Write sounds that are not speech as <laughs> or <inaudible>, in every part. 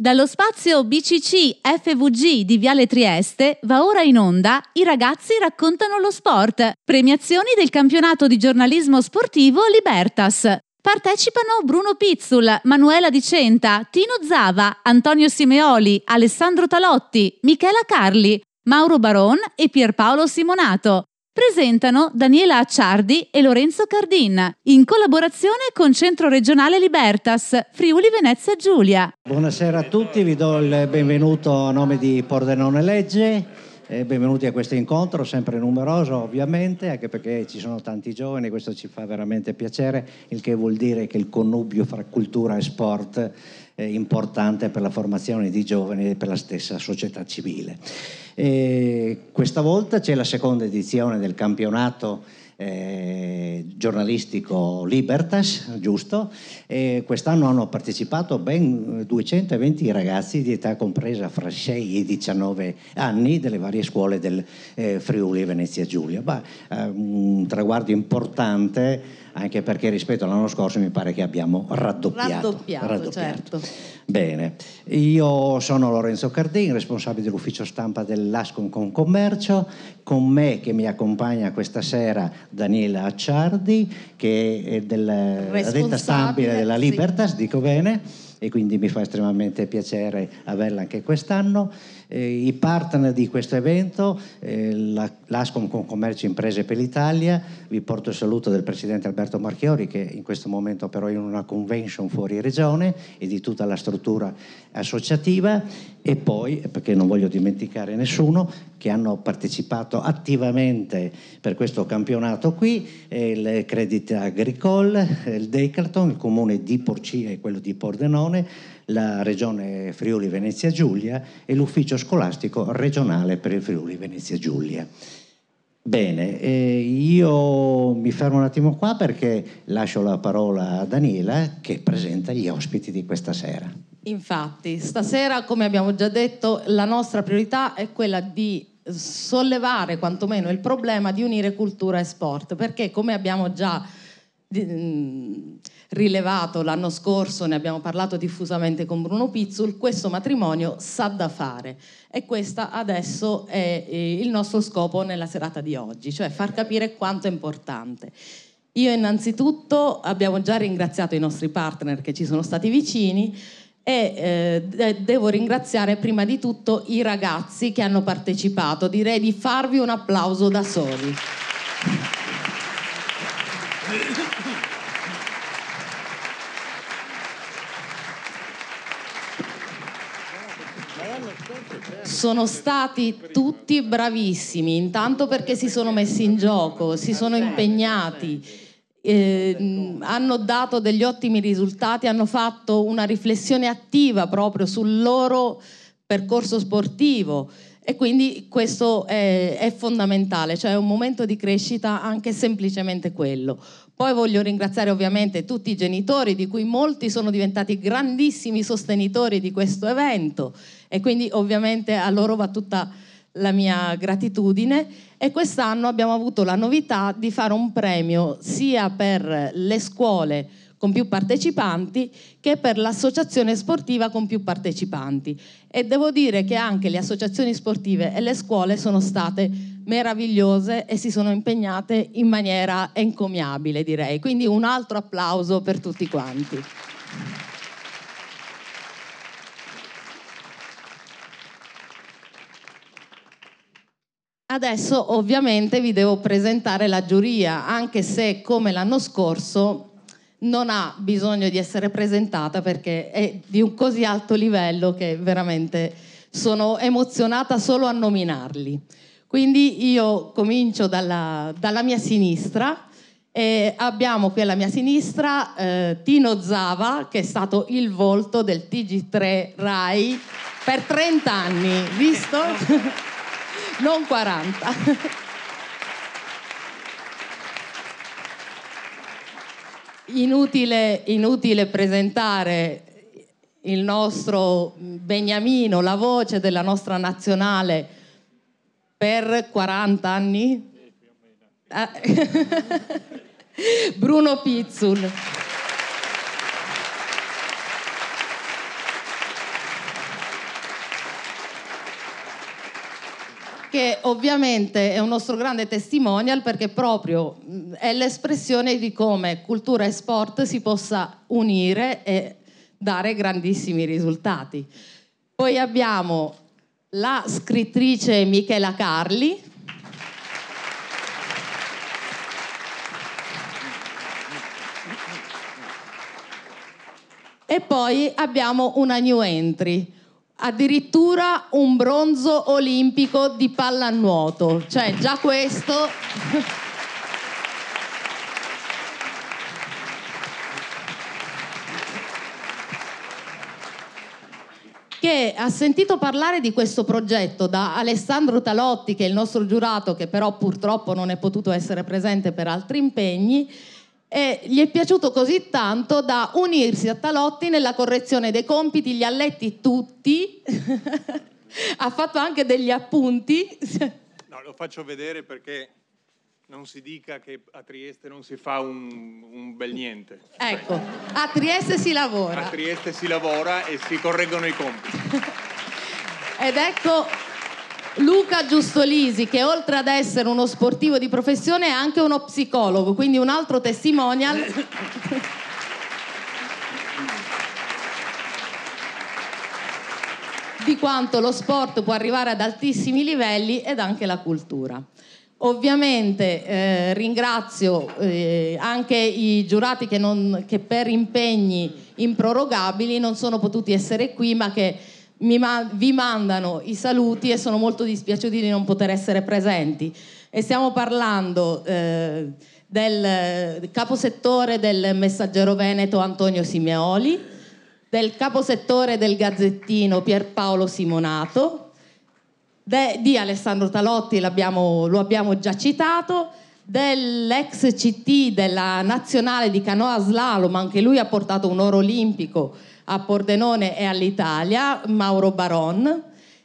Dallo spazio BCC FVG di Viale Trieste va ora in onda I ragazzi raccontano lo sport, premiazioni del campionato di giornalismo sportivo Libertas. Partecipano Bruno Pizzul, Manuela Dicenta, Tino Zava, Antonio Simeoli, Alessandro Talotti, Michela Carli, Mauro Baron e Pierpaolo Simonato presentano Daniela Acciardi e Lorenzo Cardin, in collaborazione con Centro Regionale Libertas, Friuli Venezia Giulia. Buonasera a tutti, vi do il benvenuto a nome di Pordenone Legge. E benvenuti a questo incontro, sempre numeroso ovviamente, anche perché ci sono tanti giovani, questo ci fa veramente piacere, il che vuol dire che il connubio fra cultura e sport è importante per la formazione di giovani e per la stessa società civile. E questa volta c'è la seconda edizione del campionato eh, giornalistico Libertas, giusto? E quest'anno hanno partecipato ben 220 ragazzi di età compresa fra 6 e 19 anni delle varie scuole del eh, Friuli Venezia Giulia. Bah, eh, un traguardo importante anche perché rispetto all'anno scorso mi pare che abbiamo raddoppiato. Raddoppiato, raddoppiato. certo. Bene, io sono Lorenzo Cardin, responsabile dell'ufficio stampa dell'Ascom con Commercio, con me che mi accompagna questa sera Daniela Acciardi, che è della detta stabile della Libertas, sì. dico bene, e quindi mi fa estremamente piacere averla anche quest'anno. Eh, I partner di questo evento, eh, la, l'Ascom con Commercio Imprese per l'Italia, vi porto il saluto del Presidente Alberto Marchiori che in questo momento però è in una convention fuori regione e di tutta la struttura associativa. E poi, perché non voglio dimenticare nessuno, che hanno partecipato attivamente per questo campionato qui, il Credit Agricole, il Decathlon, il comune di Porcia e quello di Pordenone, la regione Friuli Venezia Giulia e l'ufficio scolastico regionale per il Friuli Venezia Giulia. Bene, eh, io mi fermo un attimo qua perché lascio la parola a Daniela che presenta gli ospiti di questa sera. Infatti, stasera, come abbiamo già detto, la nostra priorità è quella di sollevare quantomeno il problema di unire cultura e sport, perché come abbiamo già rilevato l'anno scorso, ne abbiamo parlato diffusamente con Bruno Pizzul, questo matrimonio sa da fare e questo adesso è eh, il nostro scopo nella serata di oggi, cioè far capire quanto è importante. Io innanzitutto abbiamo già ringraziato i nostri partner che ci sono stati vicini e eh, devo ringraziare prima di tutto i ragazzi che hanno partecipato. Direi di farvi un applauso da soli. Sono stati tutti bravissimi, intanto perché si sono messi in gioco, si sono impegnati, eh, hanno dato degli ottimi risultati, hanno fatto una riflessione attiva proprio sul loro percorso sportivo e quindi questo è, è fondamentale, cioè è un momento di crescita anche semplicemente quello. Poi voglio ringraziare ovviamente tutti i genitori, di cui molti sono diventati grandissimi sostenitori di questo evento e quindi ovviamente a loro va tutta la mia gratitudine e quest'anno abbiamo avuto la novità di fare un premio sia per le scuole con più partecipanti che per l'associazione sportiva con più partecipanti. E devo dire che anche le associazioni sportive e le scuole sono state meravigliose e si sono impegnate in maniera encomiabile, direi. Quindi un altro applauso per tutti quanti. Adesso ovviamente vi devo presentare la giuria, anche se come l'anno scorso non ha bisogno di essere presentata perché è di un così alto livello che veramente sono emozionata solo a nominarli. Quindi io comincio dalla, dalla mia sinistra e abbiamo qui alla mia sinistra eh, Tino Zava che è stato il volto del TG3 Rai per 30 anni, visto? <laughs> non 40. Inutile, inutile presentare il nostro Beniamino, la voce della nostra nazionale per 40 anni? Ah. <laughs> Bruno Pizzul. che ovviamente è un nostro grande testimonial perché proprio è l'espressione di come cultura e sport si possa unire e dare grandissimi risultati. Poi abbiamo la scrittrice Michela Carli. E poi abbiamo una new entry, addirittura un bronzo olimpico di pallanuoto, cioè già questo <laughs> che ha sentito parlare di questo progetto da Alessandro Talotti, che è il nostro giurato, che però purtroppo non è potuto essere presente per altri impegni, e gli è piaciuto così tanto da unirsi a Talotti nella correzione dei compiti, li ha letti tutti, <laughs> ha fatto anche degli appunti. No, lo faccio vedere perché non si dica che a Trieste non si fa un, un, bel niente. Ecco, a Trieste si lavora. A Trieste si lavora e si correggono i compiti. <laughs> Ed ecco Luca Giustolisi, che oltre ad essere uno sportivo di professione è anche uno psicologo, quindi un altro testimonial. <laughs> di quanto lo sport può arrivare ad altissimi livelli ed anche la cultura. Ovviamente eh, ringrazio eh, anche i giurati che, non, che, per impegni improrogabili non sono potuti essere qui, ma che ma- vi mandano i saluti e sono molto dispiaciuti di non poter essere presenti. E stiamo parlando eh, del caposettore del Messaggero Veneto Antonio Simeoli, del caposettore del Gazzettino Pierpaolo Simonato, de, di Alessandro Talotti, lo abbiamo già citato, dell'ex CT della nazionale di canoa slalom, anche lui ha portato un oro olimpico a Pordenone e all'Italia, Mauro Baron,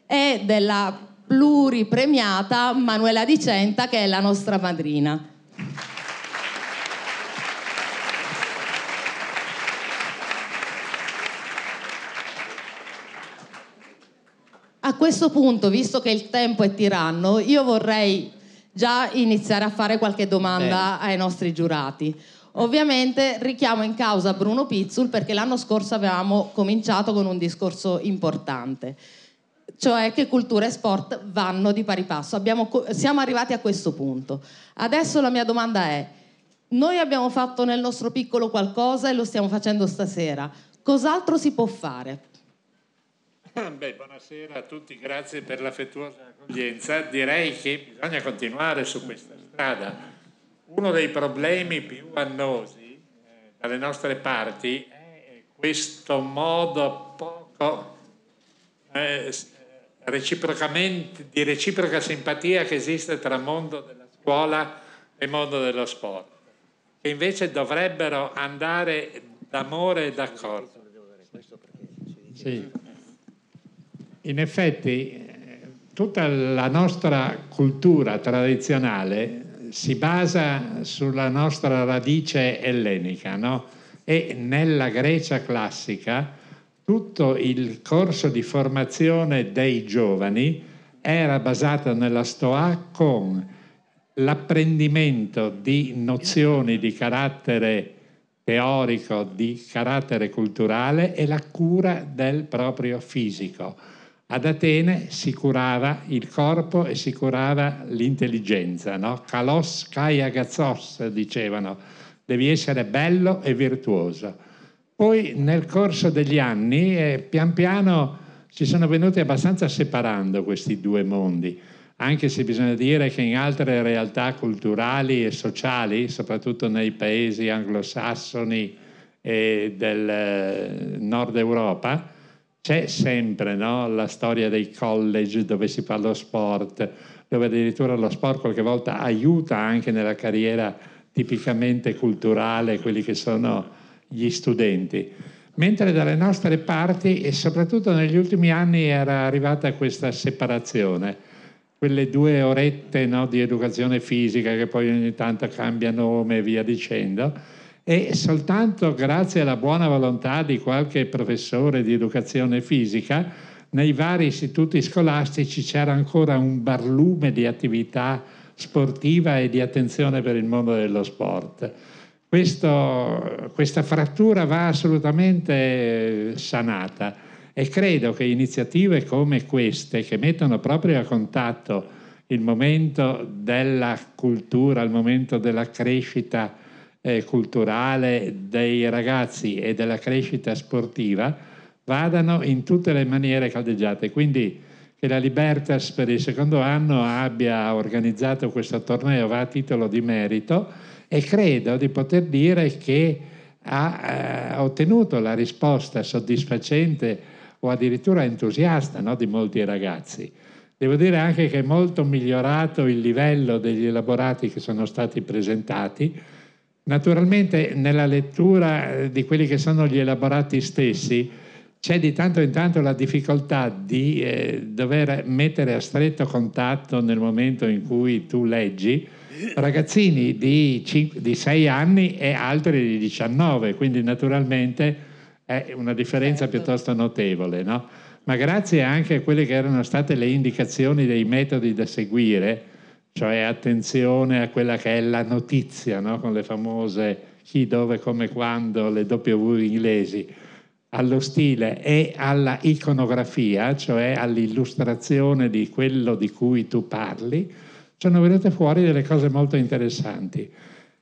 e della pluripremiata Manuela Dicenta che è la nostra madrina. A questo punto, visto che il tempo è tiranno, io vorrei già iniziare a fare qualche domanda Bene. ai nostri giurati. Ovviamente richiamo in causa Bruno Pizzul perché l'anno scorso avevamo cominciato con un discorso importante, cioè che cultura e sport vanno di pari passo. Abbiamo, siamo arrivati a questo punto. Adesso la mia domanda è, noi abbiamo fatto nel nostro piccolo qualcosa e lo stiamo facendo stasera, cos'altro si può fare? <laughs> Beh, buonasera a tutti, grazie per l'affettuosa accoglienza. Direi che bisogna continuare su questa strada. Uno dei problemi più annosi eh, dalle nostre parti è questo modo poco eh, reciprocamente, di reciproca simpatia che esiste tra mondo della scuola e mondo dello sport, che invece dovrebbero andare d'amore e d'accordo. Sì. In effetti tutta la nostra cultura tradizionale si basa sulla nostra radice ellenica, no? E nella Grecia classica tutto il corso di formazione dei giovani era basato nella Stoa con l'apprendimento di nozioni di carattere teorico, di carattere culturale e la cura del proprio fisico ad Atene si curava il corpo e si curava l'intelligenza, no? Kalos kai agazos, dicevano, devi essere bello e virtuoso. Poi nel corso degli anni, eh, pian piano si sono venuti abbastanza separando questi due mondi, anche se bisogna dire che in altre realtà culturali e sociali, soprattutto nei paesi anglosassoni e del eh, nord Europa, c'è sempre no? la storia dei college dove si fa lo sport, dove addirittura lo sport qualche volta aiuta anche nella carriera tipicamente culturale quelli che sono gli studenti. Mentre dalle nostre parti, e soprattutto negli ultimi anni, era arrivata questa separazione, quelle due orette no, di educazione fisica che poi ogni tanto cambia nome e via dicendo, e soltanto grazie alla buona volontà di qualche professore di educazione fisica nei vari istituti scolastici c'era ancora un barlume di attività sportiva e di attenzione per il mondo dello sport. Questo, questa frattura va assolutamente sanata e credo che iniziative come queste, che mettono proprio a contatto il momento della cultura, il momento della crescita eh, culturale dei ragazzi e della crescita sportiva, vadano in tutte le maniere caldeggiate. Quindi che la Libertas per il secondo anno abbia organizzato questo torneo va a titolo di merito e credo di poter dire che ha eh, ottenuto la risposta soddisfacente o addirittura entusiasta no, di molti ragazzi. Devo dire anche che è molto migliorato il livello degli elaborati che sono stati presentati. Naturalmente nella lettura eh, di quelli che sono gli elaborati stessi c'è di tanto in tanto la difficoltà di eh, dover mettere a stretto contatto nel momento in cui tu leggi ragazzini di, 5, di 6 anni e altri di 19, quindi naturalmente è una differenza certo. piuttosto notevole. No? Ma grazie anche a quelle che erano state le indicazioni dei metodi da seguire, cioè attenzione a quella che è la notizia, no? con le famose chi, dove, come, quando, le W inglesi, allo stile e alla iconografia, cioè all'illustrazione di quello di cui tu parli, sono venute fuori delle cose molto interessanti.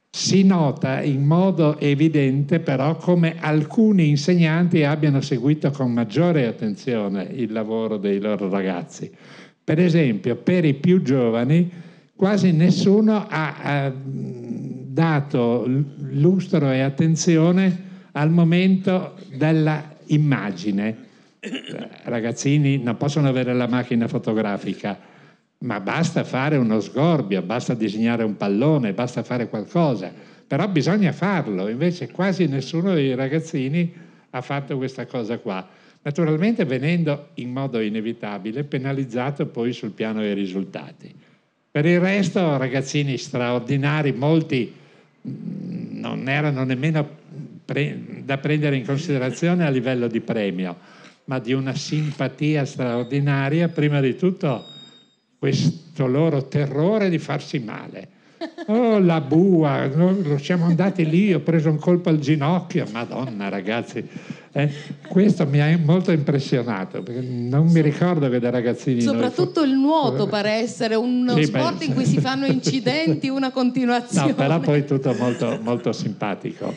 Si nota in modo evidente però come alcuni insegnanti abbiano seguito con maggiore attenzione il lavoro dei loro ragazzi. Per esempio, per i più giovani quasi nessuno ha, ha dato lustro e attenzione al momento della immagine. Ragazzini non possono avere la macchina fotografica, ma basta fare uno sgorbio, basta disegnare un pallone, basta fare qualcosa, però bisogna farlo, invece quasi nessuno dei ragazzini ha fatto questa cosa qua. Naturalmente venendo in modo inevitabile penalizzato poi sul piano dei risultati. Per il resto ragazzini straordinari, molti mm, non erano nemmeno pre- da prendere in considerazione a livello di premio, ma di una simpatia straordinaria, prima di tutto questo loro terrore di farsi male. Oh, la bua, no, siamo andati lì, ho preso un colpo al ginocchio, madonna ragazzi, eh, questo mi ha molto impressionato, perché non mi ricordo che da ragazzini... Soprattutto noi... il nuoto pare essere uno sì, sport beh, in cui si fanno incidenti, una continuazione. No, però poi tutto molto, molto simpatico.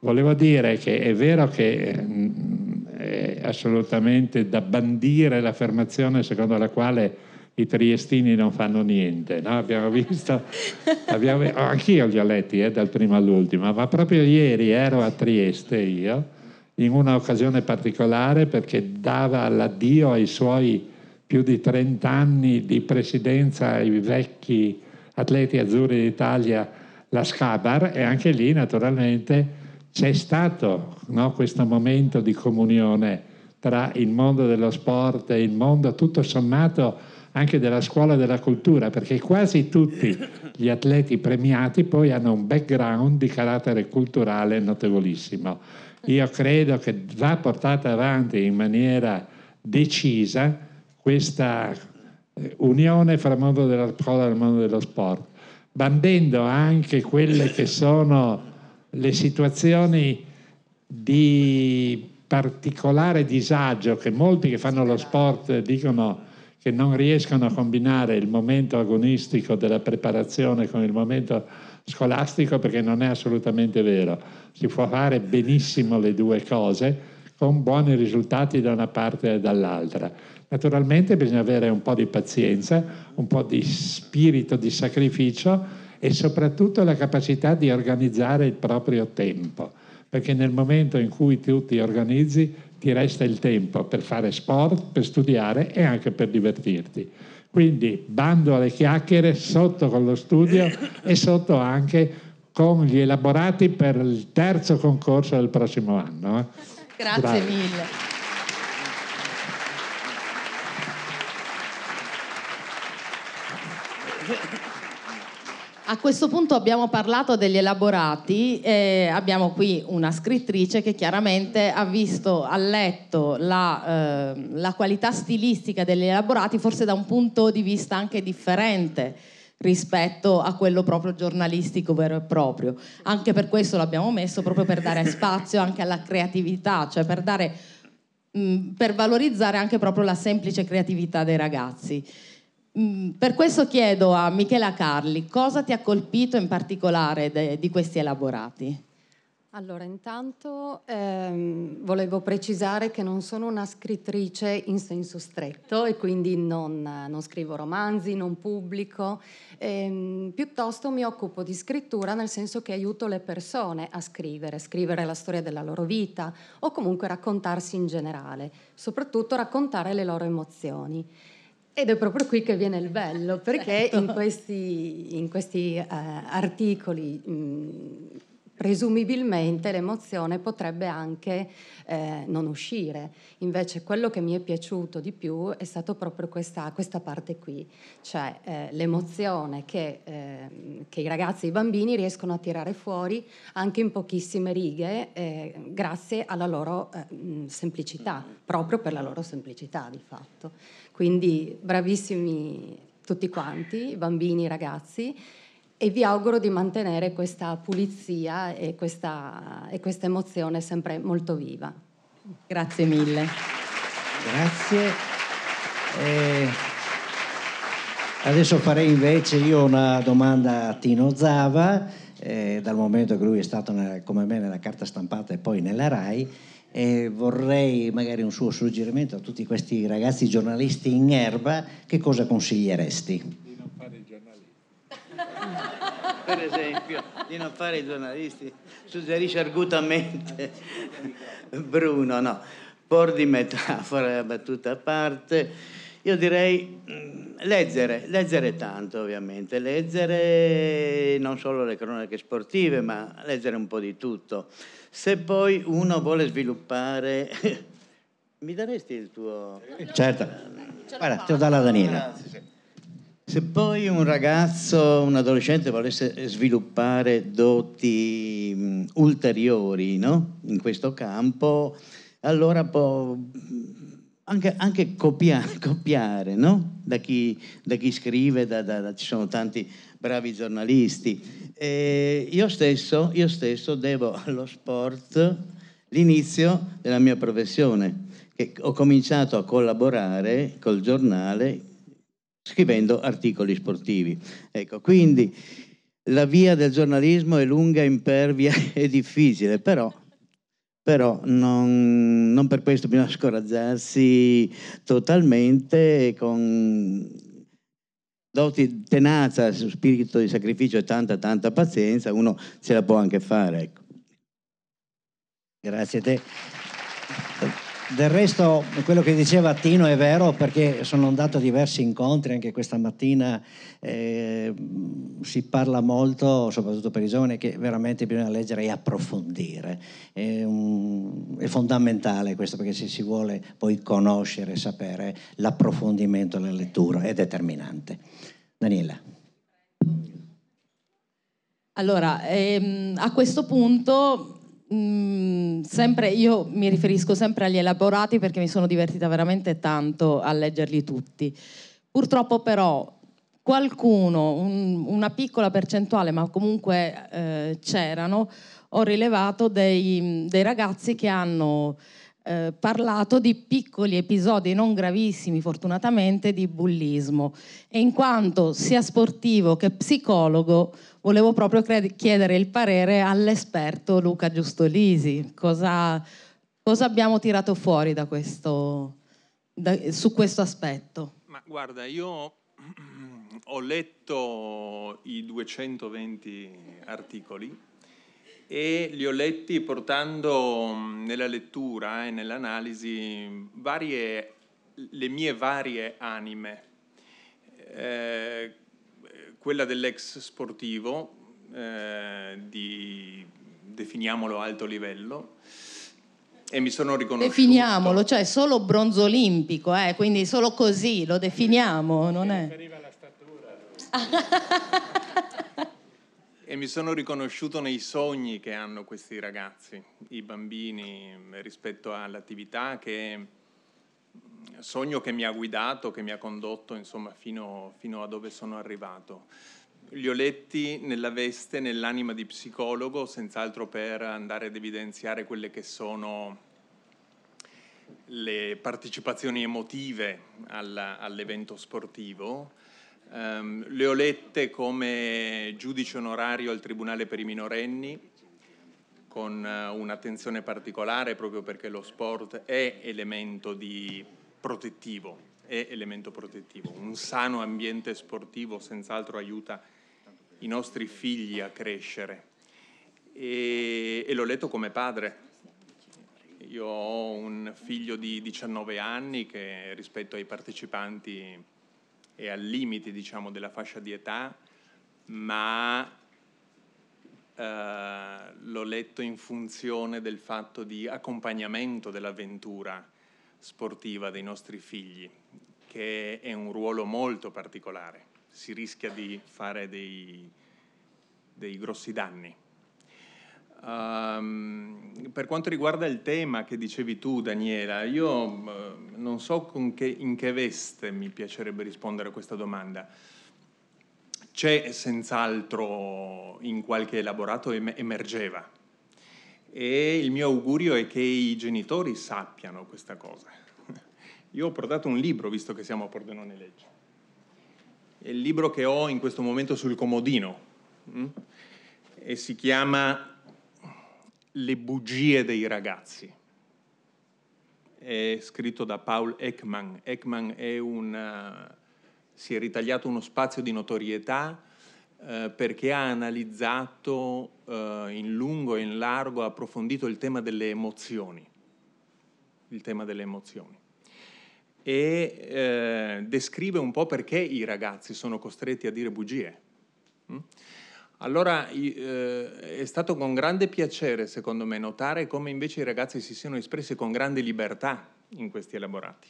Volevo dire che è vero che mm, è assolutamente da bandire l'affermazione secondo la quale i triestini non fanno niente. No? Abbiamo visto, <laughs> abbiamo, anch'io li ho letti eh, dal primo all'ultimo, ma proprio ieri ero a Trieste io, in un'occasione particolare perché dava l'addio ai suoi più di 30 anni di presidenza ai vecchi atleti azzurri d'Italia, la Scabar, e anche lì naturalmente c'è stato no, questo momento di comunione tra il mondo dello sport e il mondo tutto sommato anche della scuola della cultura, perché quasi tutti gli atleti premiati poi hanno un background di carattere culturale notevolissimo. Io credo che va portata avanti in maniera decisa questa eh, unione fra il mondo della scuola e il mondo dello sport, bandendo anche quelle che sono le situazioni di particolare disagio che molti che fanno lo sport dicono che non riescono a combinare il momento agonistico della preparazione con il momento scolastico perché non è assolutamente vero. Si può fare benissimo le due cose con buoni risultati da una parte e dall'altra. Naturalmente bisogna avere un po' di pazienza, un po' di spirito di sacrificio e soprattutto la capacità di organizzare il proprio tempo, perché nel momento in cui tu ti organizzi ti resta il tempo per fare sport, per studiare e anche per divertirti. Quindi bando alle chiacchiere sotto con lo studio e sotto anche con gli elaborati per il terzo concorso del prossimo anno. Eh. Grazie Bravo. mille. <laughs> A questo punto abbiamo parlato degli elaborati, eh, abbiamo qui una scrittrice che chiaramente ha visto, ha letto la, eh, la qualità stilistica degli elaborati forse da un punto di vista anche differente rispetto a quello proprio giornalistico vero e proprio. Anche per questo l'abbiamo messo, proprio per dare <laughs> spazio anche alla creatività, cioè per, dare, mh, per valorizzare anche proprio la semplice creatività dei ragazzi. Mm, per questo chiedo a Michela Carli cosa ti ha colpito in particolare de, di questi elaborati? Allora, intanto ehm, volevo precisare che non sono una scrittrice in senso stretto e quindi non, non scrivo romanzi, non pubblico, ehm, piuttosto mi occupo di scrittura nel senso che aiuto le persone a scrivere, scrivere la storia della loro vita o comunque raccontarsi in generale, soprattutto raccontare le loro emozioni. Ed è proprio qui che viene il bello, perché certo. in questi, in questi uh, articoli mh, presumibilmente l'emozione potrebbe anche eh, non uscire. Invece quello che mi è piaciuto di più è stato proprio questa, questa parte qui, cioè eh, l'emozione che, eh, che, i ragazzi e i bambini riescono a tirare fuori anche in pochissime righe eh, grazie alla loro eh, semplicità, proprio per la loro semplicità di fatto. Quindi bravissimi tutti quanti, i bambini, i ragazzi e vi auguro di mantenere questa pulizia e questa, e questa emozione sempre molto viva. Grazie mille. Grazie. Eh, adesso farei invece io una domanda a Tino Zava, eh, dal momento che lui è stato come me nella carta stampata e poi nella RAI, e vorrei magari un suo suggerimento a tutti questi ragazzi giornalisti in erba, che cosa consiglieresti? per esempio, di non fare i giornalisti, suggerisce argutamente Bruno, no, por di metafora, battuta a parte, io direi mm, leggere, leggere tanto ovviamente, leggere non solo le cronache sportive, ma leggere un po' di tutto. Se poi uno vuole sviluppare... <laughs> Mi daresti il tuo... Certo, guarda, ti ho dato la Daniela. Se poi un ragazzo, un adolescente volesse sviluppare doti mh, ulteriori no? in questo campo, allora può anche, anche copiare, <laughs> copiare no? da, chi, da, chi, scrive, da, da, ci sono tanti bravi giornalisti. E io, stesso, io stesso devo <laughs> allo sport l'inizio della mia professione, che ho cominciato a collaborare col giornale scrivendo articoli sportivi. Ecco, quindi la via del giornalismo è lunga, impervia <laughs> e difficile, però, però non, non, per questo bisogna scoraggiarsi totalmente con doti tenacia, spirito di sacrificio e tanta tanta pazienza, uno ce la può anche fare. Ecco. Grazie a te. Del resto quello che diceva Tino è vero perché sono andato a diversi incontri, anche questa mattina eh, si parla molto, soprattutto per i giovani, che veramente bisogna leggere e approfondire. È, un, è fondamentale questo perché se si vuole poi conoscere, sapere, l'approfondimento della lettura è determinante. Daniela. Allora, ehm, a questo punto Mm, sempre, io mi riferisco sempre agli elaborati perché mi sono divertita veramente tanto a leggerli tutti. Purtroppo però qualcuno, un, una piccola percentuale, ma comunque eh, c'erano, ho rilevato dei, dei ragazzi che hanno eh, parlato di piccoli episodi non gravissimi, fortunatamente, di bullismo. E in quanto sia sportivo che psicologo, volevo proprio chiedere il parere all'esperto Luca Giustolisi. Cosa, cosa abbiamo tirato fuori da questo, da, su questo aspetto? Ma guarda, io ho letto i 220 articoli e li ho letti portando nella lettura e nell'analisi varie, le mie varie anime. Eh, quella dell'ex sportivo, eh, di, definiamolo alto livello, e mi sono riconosciuto. Definiamolo, cioè solo bronzo olimpico, eh, quindi solo così lo definiamo, non è? la statura. <laughs> e mi sono riconosciuto nei sogni che hanno questi ragazzi, i bambini, rispetto all'attività che sogno che mi ha guidato, che mi ha condotto insomma, fino, fino a dove sono arrivato. Li ho letti nella veste, nell'anima di psicologo, senz'altro per andare ad evidenziare quelle che sono le partecipazioni emotive all'evento sportivo Um, le ho lette come giudice onorario al Tribunale per i minorenni, con uh, un'attenzione particolare proprio perché lo sport è elemento protettivo, è elemento protettivo. Un sano ambiente sportivo senz'altro aiuta i nostri figli a crescere. E, e l'ho letto come padre. Io ho un figlio di 19 anni che rispetto ai partecipanti è al limite diciamo, della fascia di età, ma eh, l'ho letto in funzione del fatto di accompagnamento dell'avventura sportiva dei nostri figli, che è un ruolo molto particolare, si rischia di fare dei, dei grossi danni. Um, per quanto riguarda il tema che dicevi tu, Daniela, io uh, non so che, in che veste mi piacerebbe rispondere a questa domanda. C'è senz'altro in qualche elaborato em- emergeva e il mio augurio è che i genitori sappiano questa cosa. Io ho portato un libro, visto che siamo a Pordenone Legge. È il libro che ho in questo momento sul comodino? Mm? e si chiama le bugie dei ragazzi. È scritto da Paul Ekman. Ekman una, si è ritagliato uno spazio di notorietà eh, perché ha analizzato eh, in lungo e in largo, ha approfondito il tema delle emozioni. Il tema delle emozioni. E eh, descrive un po' perché i ragazzi sono costretti a dire bugie. Mm? Allora eh, è stato con grande piacere, secondo me, notare come invece i ragazzi si siano espressi con grande libertà in questi elaborati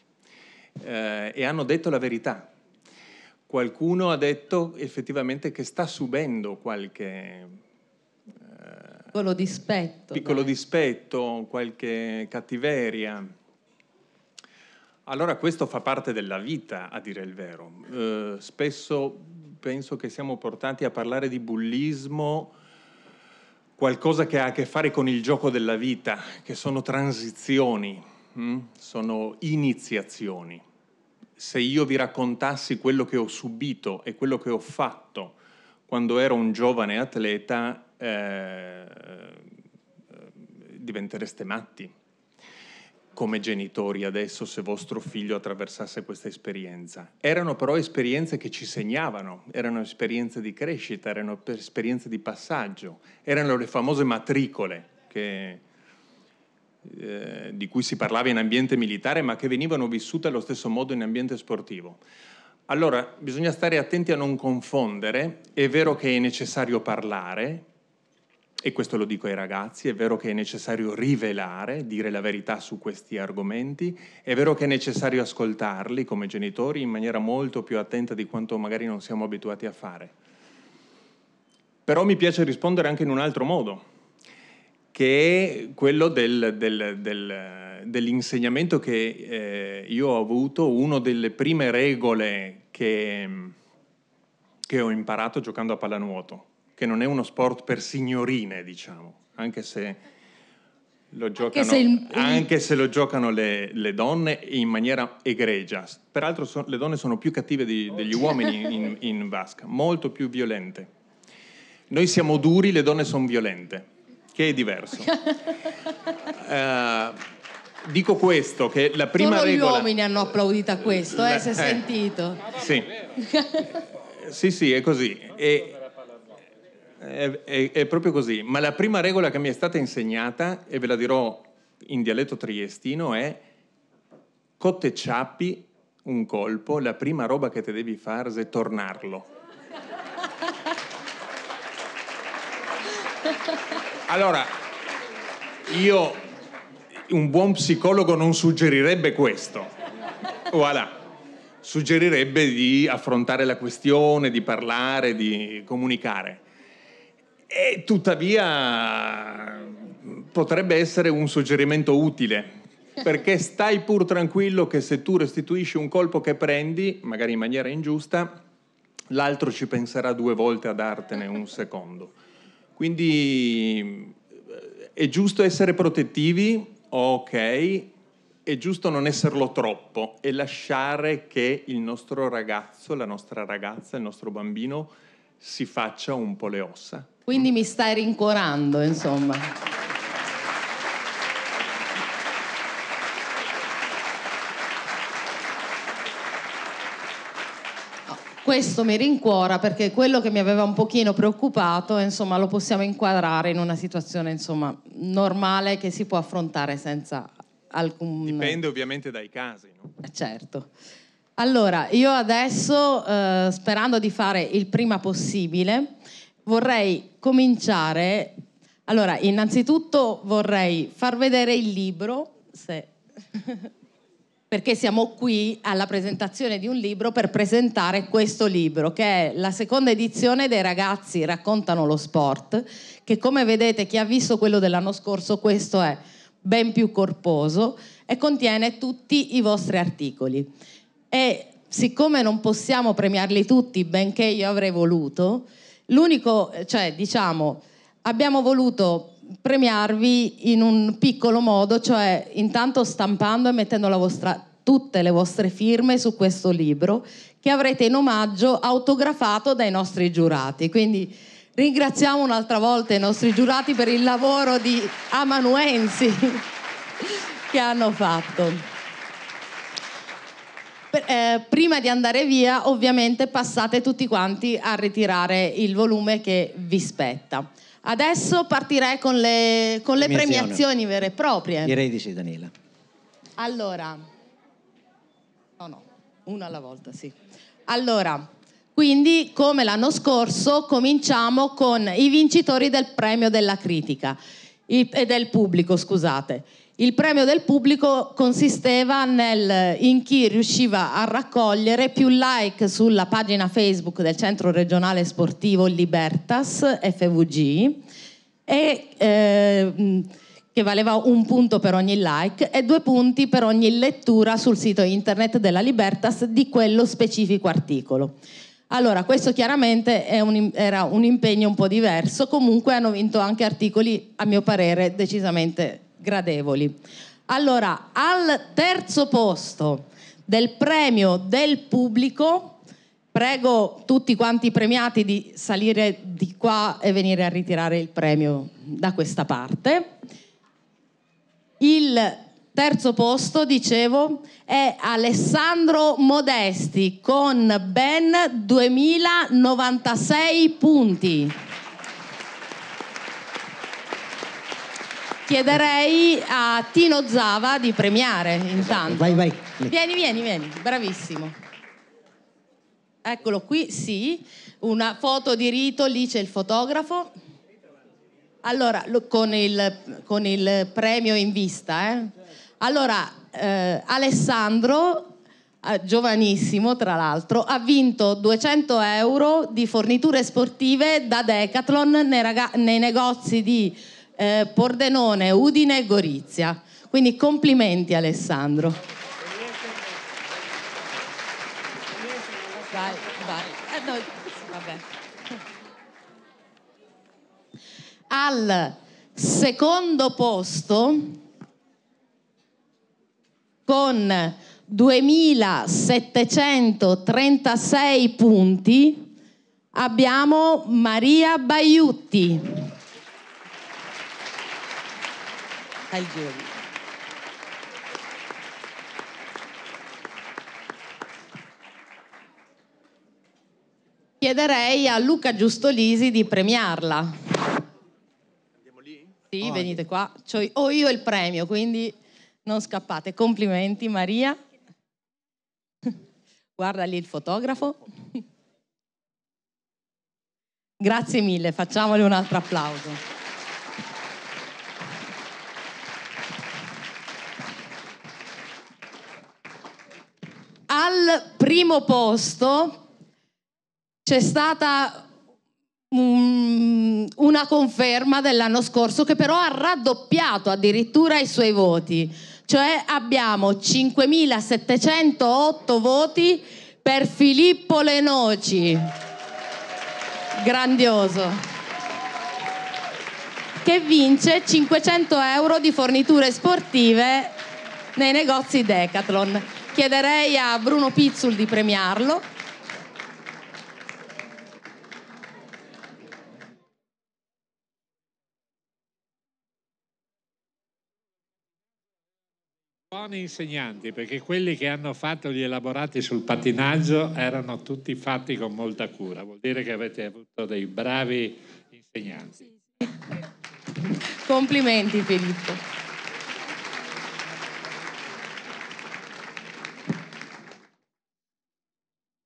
eh, e hanno detto la verità. Qualcuno ha detto effettivamente che sta subendo qualche eh, piccolo dispetto, piccolo dispetto, qualche cattiveria. Allora questo fa parte della vita, a dire il vero. Eh, spesso penso che siamo portati a parlare di bullismo, qualcosa che ha a che fare con il gioco della vita, che sono transizioni, hm? sono iniziazioni. Se io vi raccontassi quello che ho subito e quello che ho fatto quando ero un giovane atleta, eh, diventereste matti come genitori adesso se vostro figlio attraversasse questa esperienza. Erano però esperienze che ci segnavano, erano esperienze di crescita, erano esperienze di passaggio, erano le famose matricole che, eh, di cui si parlava in ambiente militare ma che venivano vissute allo stesso modo in ambiente sportivo. Allora, bisogna stare attenti a non confondere, è vero che è necessario parlare, e questo lo dico ai ragazzi, è vero che è necessario rivelare, dire la verità su questi argomenti, è vero che è necessario ascoltarli come genitori in maniera molto più attenta di quanto magari non siamo abituati a fare. Però mi piace rispondere anche in un altro modo, che è quello del, del, del, dell'insegnamento che eh, io ho avuto, una delle prime regole che, che ho imparato giocando a pallanuoto che non è uno sport per signorine, diciamo, anche se lo giocano, anche se, il, anche se lo giocano le, le, donne in maniera egregia. Peraltro so, le donne sono più cattive di, degli uomini in, in vasca, molto più violente. Noi siamo duri, le donne sono violente, che è diverso. uh, <laughs> dico questo, che la prima Solo regola... gli uomini hanno applaudito a questo, eh, si è eh, sentito. Sì. <laughs> sì, sì, è così. E, è, è, è, proprio così, ma la prima regola che mi è stata insegnata, e ve la dirò in dialetto triestino, è cotte ciappi un colpo, la prima roba che te devi fare è tornarlo. <laughs> Allora, io, un buon psicologo non suggerirebbe questo. Voilà. Suggerirebbe di affrontare la questione, di parlare, di comunicare E tuttavia potrebbe essere un suggerimento utile, perché stai pur tranquillo che se tu restituisci un colpo che prendi, magari in maniera ingiusta, l'altro ci penserà due volte a dartene un secondo. Quindi è giusto essere protettivi, ok, è giusto non esserlo troppo e lasciare che il nostro ragazzo, la nostra ragazza, il nostro bambino si faccia un po' le ossa. Quindi mi stai rincuorando, insomma. Questo mi rincuora perché quello che mi aveva un pochino preoccupato, insomma, lo possiamo inquadrare in una situazione, insomma, normale che si può affrontare senza alcun... Dipende ovviamente dai casi, no? Eh, certo. Allora, io adesso, eh, sperando di fare il prima possibile, vorrei cominciare. Allora, innanzitutto vorrei far vedere il libro, se... <laughs> perché siamo qui alla presentazione di un libro per presentare questo libro, che è la seconda edizione dei ragazzi raccontano lo sport, che come vedete chi ha visto quello dell'anno scorso, questo è ben più corposo e contiene tutti i vostri articoli. E siccome non possiamo premiarli tutti, benché io avrei voluto, l'unico, cioè diciamo, abbiamo voluto premiarvi in un piccolo modo, cioè intanto stampando e mettendo vostra, tutte le vostre firme su questo libro che avrete in omaggio autografato dai nostri giurati. Quindi ringraziamo un'altra volta i nostri giurati per il lavoro di amanuensi <laughs> che hanno fatto. Eh, prima di andare via, ovviamente passate tutti quanti a ritirare il volume che vi spetta. Adesso partirei con le, con le premiazioni vere e proprie. Direi di sì, Daniela. Allora, no, no, una alla volta, sì. Allora, quindi come l'anno scorso cominciamo con i vincitori del premio della critica e del pubblico, scusate. Il premio del pubblico consisteva nel, in chi riusciva a raccogliere più like sulla pagina Facebook del Centro Regionale Sportivo Libertas FVG e, eh, che valeva un punto per ogni like e due punti per ogni lettura sul sito internet della Libertas di quello specifico articolo. Allora, questo chiaramente un, era un impegno un po' diverso, comunque hanno vinto anche articoli, a mio parere, decisamente gradevoli. Allora, al terzo posto del premio del pubblico, prego tutti quanti premiati di salire di qua e venire a ritirare il premio da questa parte. Il terzo posto, dicevo, è Alessandro Modesti con ben 2096 punti. Chiederei a Tino Zava di premiare intanto. Vai, vai. Vieni, vieni, vieni, bravissimo. Eccolo qui, sì, una foto di rito, lì c'è il fotografo. Allora, con il, con il premio in vista, eh. Allora, eh, Alessandro, eh, giovanissimo tra l'altro, ha vinto 200 euro di forniture sportive da Decathlon nei, raga- nei negozi di eh, Pordenone, Udine e Gorizia. Quindi complimenti Alessandro. Vai, vai. Eh, no. Al secondo posto con 2736 punti abbiamo Maria Baiutti. Al giorno. Chiederei a Luca Giustolisi di premiarla. Andiamo lì? Sì, oh, venite qua. Cioè, ho io il premio, quindi non scappate. Complimenti Maria. <laughs> Guarda lì il fotografo. <laughs> Grazie mille, facciamole un altro applauso. Al primo posto c'è stata mm, una conferma dell'anno scorso che però ha raddoppiato addirittura i suoi voti. Cioè abbiamo 5.708 voti per Filippo Lenoci. Grandioso che vince 500 euro di forniture sportive nei negozi Decathlon. Chiederei a Bruno Pizzul di premiarlo. Buoni insegnanti, perché quelli che hanno fatto gli elaborati sul pattinaggio erano tutti fatti con molta cura, vuol dire che avete avuto dei bravi insegnanti. Complimenti Filippo.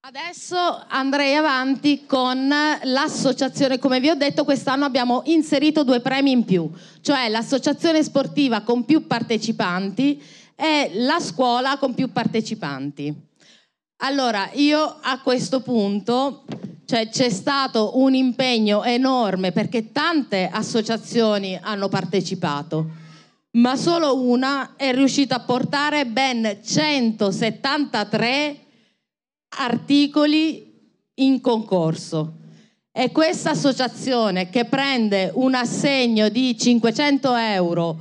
Adesso andrei avanti con l'associazione, come vi ho detto quest'anno abbiamo inserito due premi in più, cioè l'associazione sportiva con più partecipanti e la scuola con più partecipanti. Allora, io a questo punto cioè c'è stato un impegno enorme perché tante associazioni hanno partecipato, ma solo una è riuscita a portare ben 173 articoli in concorso. E questa associazione che prende un assegno di 500 euro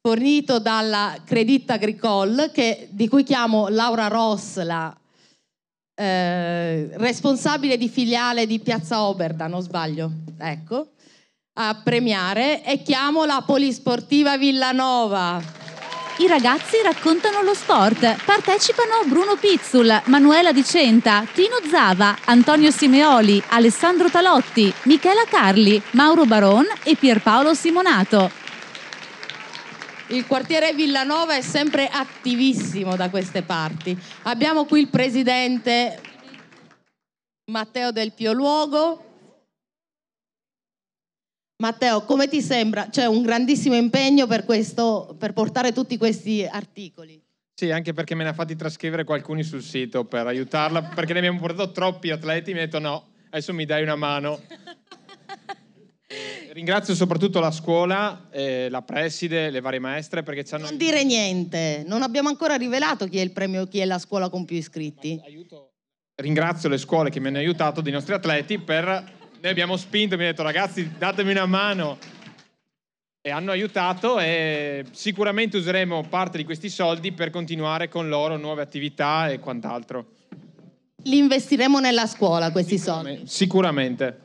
fornito dalla Credit Agricole, che, di cui chiamo Laura Ross, la eh, responsabile di filiale di Piazza Oberda, non sbaglio, ecco, a premiare e chiamo la Polisportiva Villanova. I ragazzi raccontano lo sport. Partecipano Bruno Pizzul, Manuela Di Centa, Tino Zava, Antonio Simeoli, Alessandro Talotti, Michela Carli, Mauro Baron e Pierpaolo Simonato. Il quartiere Villanova è sempre attivissimo da queste parti. Abbiamo qui il presidente Matteo Del Pio Luogo. Matteo, come ti sembra? C'è un grandissimo impegno per, questo, per portare tutti questi articoli. Sì, anche perché me ne ha fatti trascrivere qualcuno sul sito per aiutarla, perché ne abbiamo portato troppi atleti, mi ha detto no, adesso mi dai una mano. <laughs> ringrazio soprattutto la scuola, eh, la preside, le varie maestre perché ci hanno... Non dire niente, non abbiamo ancora rivelato chi è il premio, chi è la scuola con più iscritti. Ringrazio le scuole che mi hanno aiutato, dei nostri atleti, per... Noi abbiamo spinto, mi hanno detto ragazzi datemi una mano e hanno aiutato e sicuramente useremo parte di questi soldi per continuare con loro nuove attività e quant'altro. Li investiremo nella scuola questi soldi? Sicuramente. Sicuramente.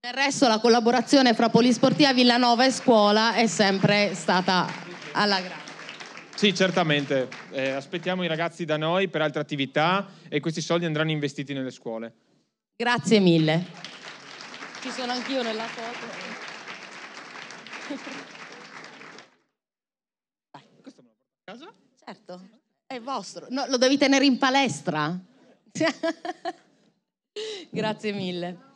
Del resto la collaborazione fra Polisportiva Villanova e scuola è sempre stata alla grande. Sì, certamente. Eh, aspettiamo i ragazzi da noi per altre attività e questi soldi andranno investiti nelle scuole. Grazie mille. Ci sono anch'io nella foto. Questo me lo porto a casa? Certo, è vostro. No, lo devi tenere in palestra. <laughs> Grazie mille.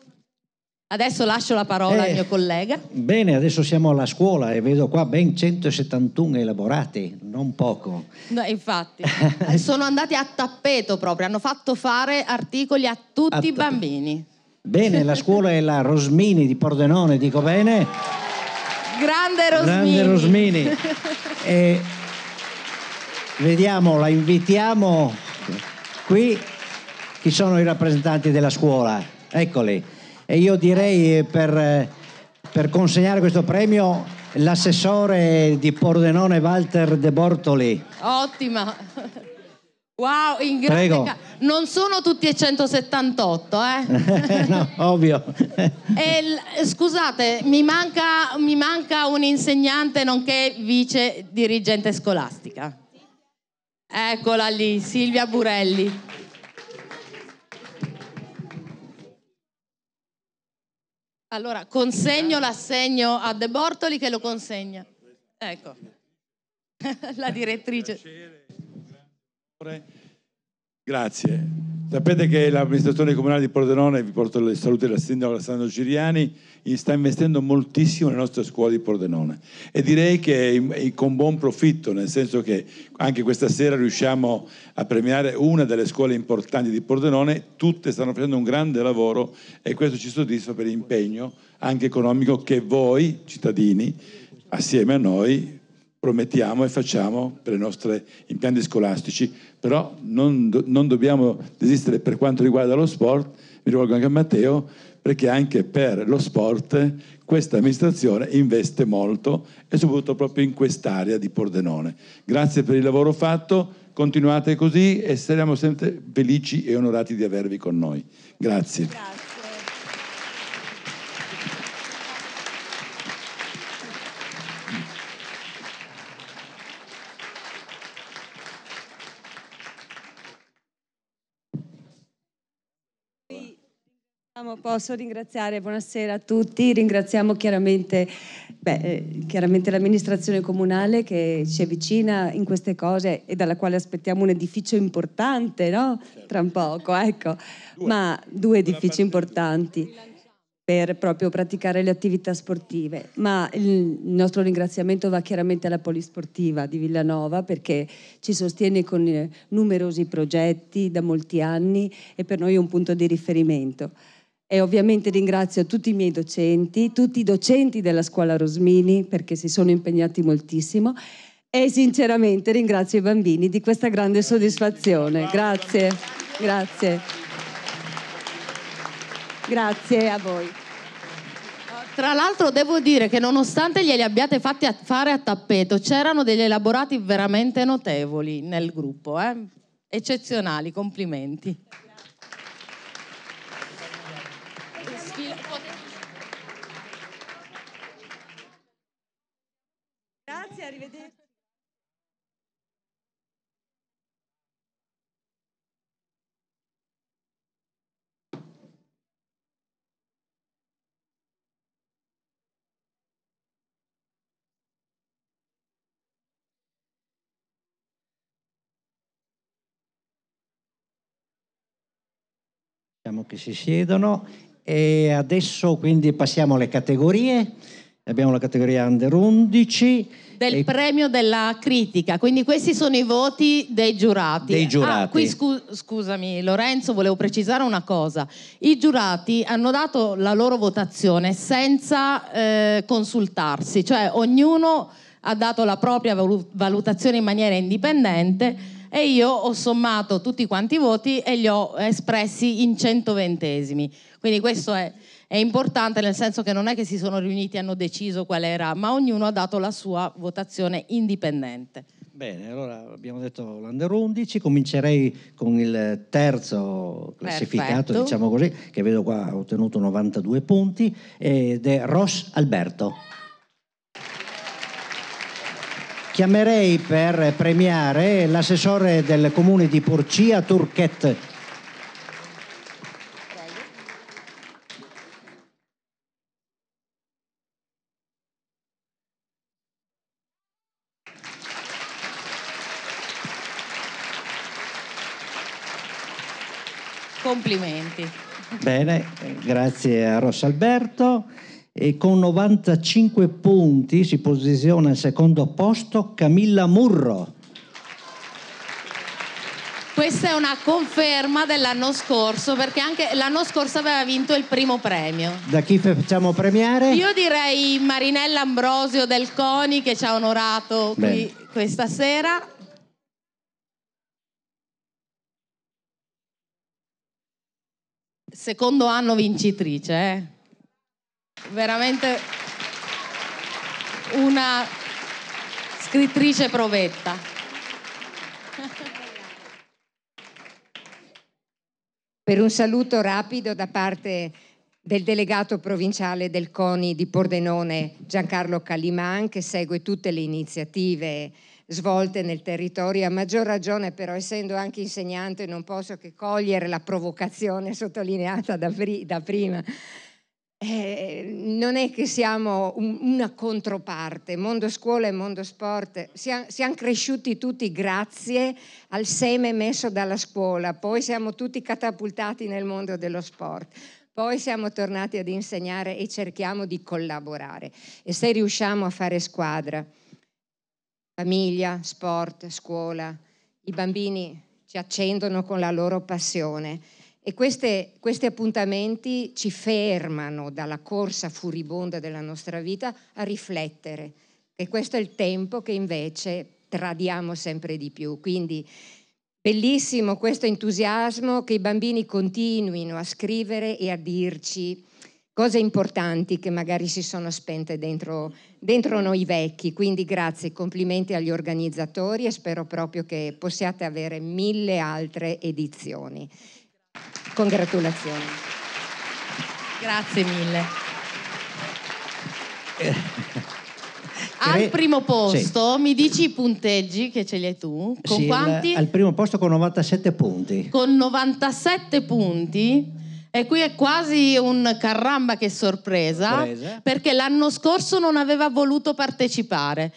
Adesso lascio la parola eh, al mio collega. Bene, adesso siamo alla scuola e vedo qua ben 171 elaborati, non poco. No, infatti, <laughs> sono andati a tappeto proprio, hanno fatto fare articoli a tutti a i bambini. Bene, la scuola è la Rosmini di Pordenone, dico bene? Grande Rosmini. Grande Rosmini. e vediamo, la invitiamo qui. Chi sono i rappresentanti della scuola? Eccoli e io direi eh, per, eh, per consegnare questo premio l'assessore di Pordenone Walter De Bortoli. Ottima. Wow, in grande ca- Non sono tutti e 178, eh? <laughs> no, ovvio. e, scusate, mi manca, mi manca un insegnante nonché vice dirigente scolastica. Eccola lì, Silvia Burelli. Allora, consegno l'assegno a De Bortoli che lo consegna. Ecco, <laughs> la direttrice. Grazie. Sapete che l'amministrazione comunale di Pordenone, vi porto le salute del sindaco Alessandro Giriani, sta investendo moltissimo nelle nostre scuole di Pordenone. E direi che con buon profitto, nel senso che anche questa sera riusciamo a premiare una delle scuole importanti di Pordenone, tutte stanno facendo un grande lavoro e questo ci soddisfa per l'impegno anche economico che voi cittadini assieme a noi promettiamo e facciamo per i nostri impianti scolastici, però non, do, non dobbiamo desistere per quanto riguarda lo sport, mi rivolgo anche a Matteo, perché anche per lo sport questa amministrazione investe molto e soprattutto proprio in quest'area di Pordenone. Grazie per il lavoro fatto, continuate così e saremo sempre felici e onorati di avervi con noi. Grazie. Grazie. Posso ringraziare, buonasera a tutti, ringraziamo chiaramente, beh, eh, chiaramente l'amministrazione comunale che ci avvicina in queste cose e dalla quale aspettiamo un edificio importante, no? Tra un poco, ecco, ma due edifici importanti per proprio praticare le attività sportive. Ma il nostro ringraziamento va chiaramente alla Polisportiva di Villanova perché ci sostiene con eh, numerosi progetti da molti anni e per noi è un punto di riferimento. E ovviamente ringrazio tutti i miei docenti, tutti i docenti della scuola Rosmini perché si sono impegnati moltissimo e sinceramente ringrazio i bambini di questa grande soddisfazione. Grazie, grazie. Grazie a voi. Tra l'altro devo dire che nonostante glieli abbiate fatti a fare a tappeto, c'erano degli elaborati veramente notevoli nel gruppo, eh? eccezionali, complimenti. Diciamo che si siedono e adesso quindi passiamo alle categorie. Abbiamo la categoria Under 11 del e... premio della critica, quindi questi sono i voti dei giurati. Dei giurati. Ah, qui scu- scusami Lorenzo, volevo precisare una cosa. I giurati hanno dato la loro votazione senza eh, consultarsi, cioè ognuno ha dato la propria valutazione in maniera indipendente e io ho sommato tutti quanti i voti e li ho espressi in 120esimi. Quindi questo è è importante nel senso che non è che si sono riuniti e hanno deciso qual era, ma ognuno ha dato la sua votazione indipendente. Bene, allora abbiamo detto l'Under 11, comincerei con il terzo classificato, Perfetto. diciamo così, che vedo qua ha ottenuto 92 punti, ed è Ross Alberto. Chiamerei per premiare l'assessore del comune di Porcia, Turchet Complimenti. Bene, grazie a Rossalberto. E con 95 punti si posiziona al secondo posto Camilla Murro. Questa è una conferma dell'anno scorso, perché anche l'anno scorso aveva vinto il primo premio. Da chi facciamo premiare? Io direi Marinella Ambrosio del CONI che ci ha onorato qui questa sera. secondo anno vincitrice, eh? Veramente una scrittrice provetta. Per un saluto rapido da parte del delegato provinciale del CONI di Pordenone Giancarlo Calliman che segue tutte le iniziative svolte nel territorio. A maggior ragione però essendo anche insegnante non posso che cogliere la provocazione sottolineata da, da prima eh, non è che siamo un, una controparte, mondo scuola e mondo sport, siamo, siamo, cresciuti tutti grazie al seme messo dalla scuola, poi siamo tutti catapultati nel mondo dello sport. Poi siamo tornati ad insegnare e cerchiamo di collaborare. E se riusciamo a fare squadra, famiglia, sport, scuola, i bambini ci accendono con la loro passione e queste, questi appuntamenti ci fermano dalla corsa furibonda della nostra vita a riflettere, che questo è il tempo che invece tradiamo sempre di più. Quindi bellissimo questo entusiasmo che i bambini continuino a scrivere e a dirci cose importanti che magari si sono spente dentro, dentro noi vecchi. Quindi grazie, complimenti agli organizzatori e spero proprio che possiate avere mille altre edizioni. Congratulazioni. Grazie mille. Al primo posto, sì. mi dici i punteggi che ce li hai tu? Con sì, quanti? Al primo posto con 97 punti. Con 97 punti. E qui è quasi un caramba che sorpresa, sorpresa, perché l'anno scorso non aveva voluto partecipare.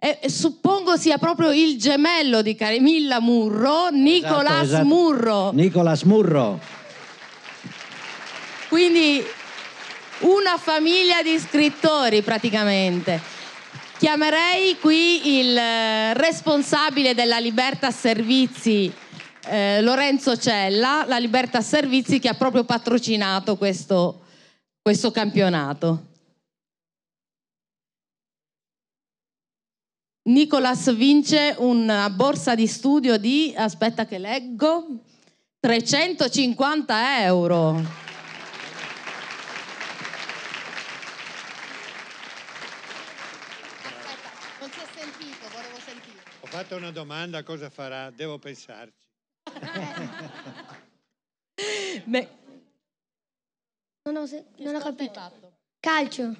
E suppongo sia proprio il gemello di Camilla Murro, Nicolas esatto, esatto. Murro. Nicolas Murro. Quindi una famiglia di scrittori praticamente. Chiamerei qui il eh, responsabile della Libertà Servizi, eh, Lorenzo Cella, la Libertà Servizi che ha proprio patrocinato questo, questo campionato. Nicolas vince una borsa di studio di, aspetta che leggo, 350 euro. Aspetta, non si è sentito, volevo sentire. Ho fatto una domanda, cosa farà? Devo pensarci. <laughs> Beh. Non ho, se- non ho capito. Calcio.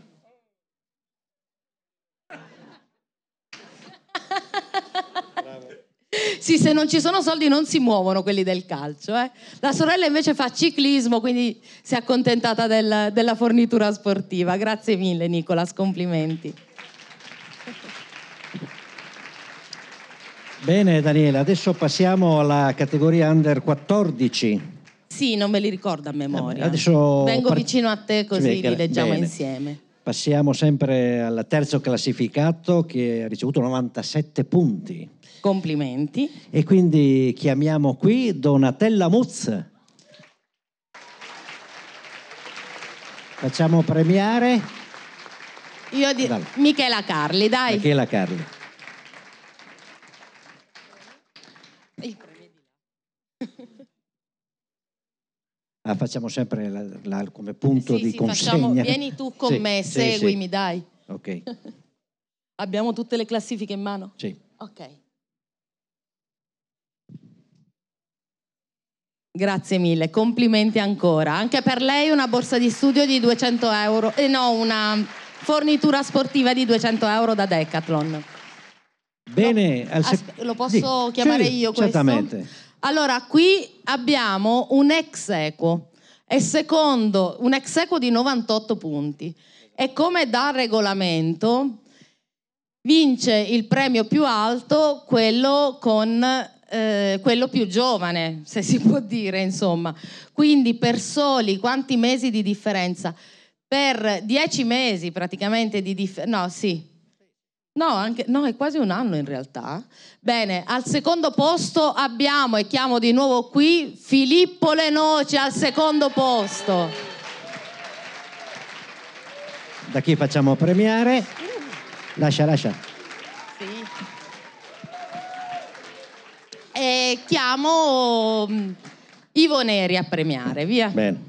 Sì, se non ci sono soldi non si muovono quelli del calcio. Eh? La sorella invece fa ciclismo, quindi si è accontentata del, della fornitura sportiva. Grazie mille Nicolas, complimenti. Bene Daniela, adesso passiamo alla categoria under 14. Sì, non me li ricordo a memoria. Adesso Vengo part... vicino a te così li leggiamo bene. insieme. Passiamo sempre al terzo classificato che ha ricevuto 97 punti. Complimenti. E quindi chiamiamo qui Donatella Muz. Facciamo premiare. Io di dai. Michela Carli, dai. Michela Carli. Ah, facciamo sempre la, la, come punto sì, di sì, consegna. Facciamo, vieni tu con sì, me, seguimi, dai. Ok. <laughs> Abbiamo tutte le classifiche in mano? Sì. Ok. Grazie mille, complimenti ancora. Anche per lei una borsa di studio di 200 euro, eh no, una fornitura sportiva di 200 euro da Decathlon. Bene, lo, sec- lo posso sì, chiamare sì, io questo? Certamente. Allora, qui abbiamo un ex equo e secondo un ex equo di 98 punti e come da regolamento vince il premio più alto quello con eh, quello più giovane, se si può dire, insomma. Quindi per soli quanti mesi di differenza? Per dieci mesi praticamente di differenza, no, sì, No, anche, no, è quasi un anno in realtà. Bene, al secondo posto abbiamo, e chiamo di nuovo qui, Filippo Lenoci al secondo posto. Da chi facciamo premiare? Lascia, lascia. E chiamo mm, Ivo Neri a premiare, via. Bene.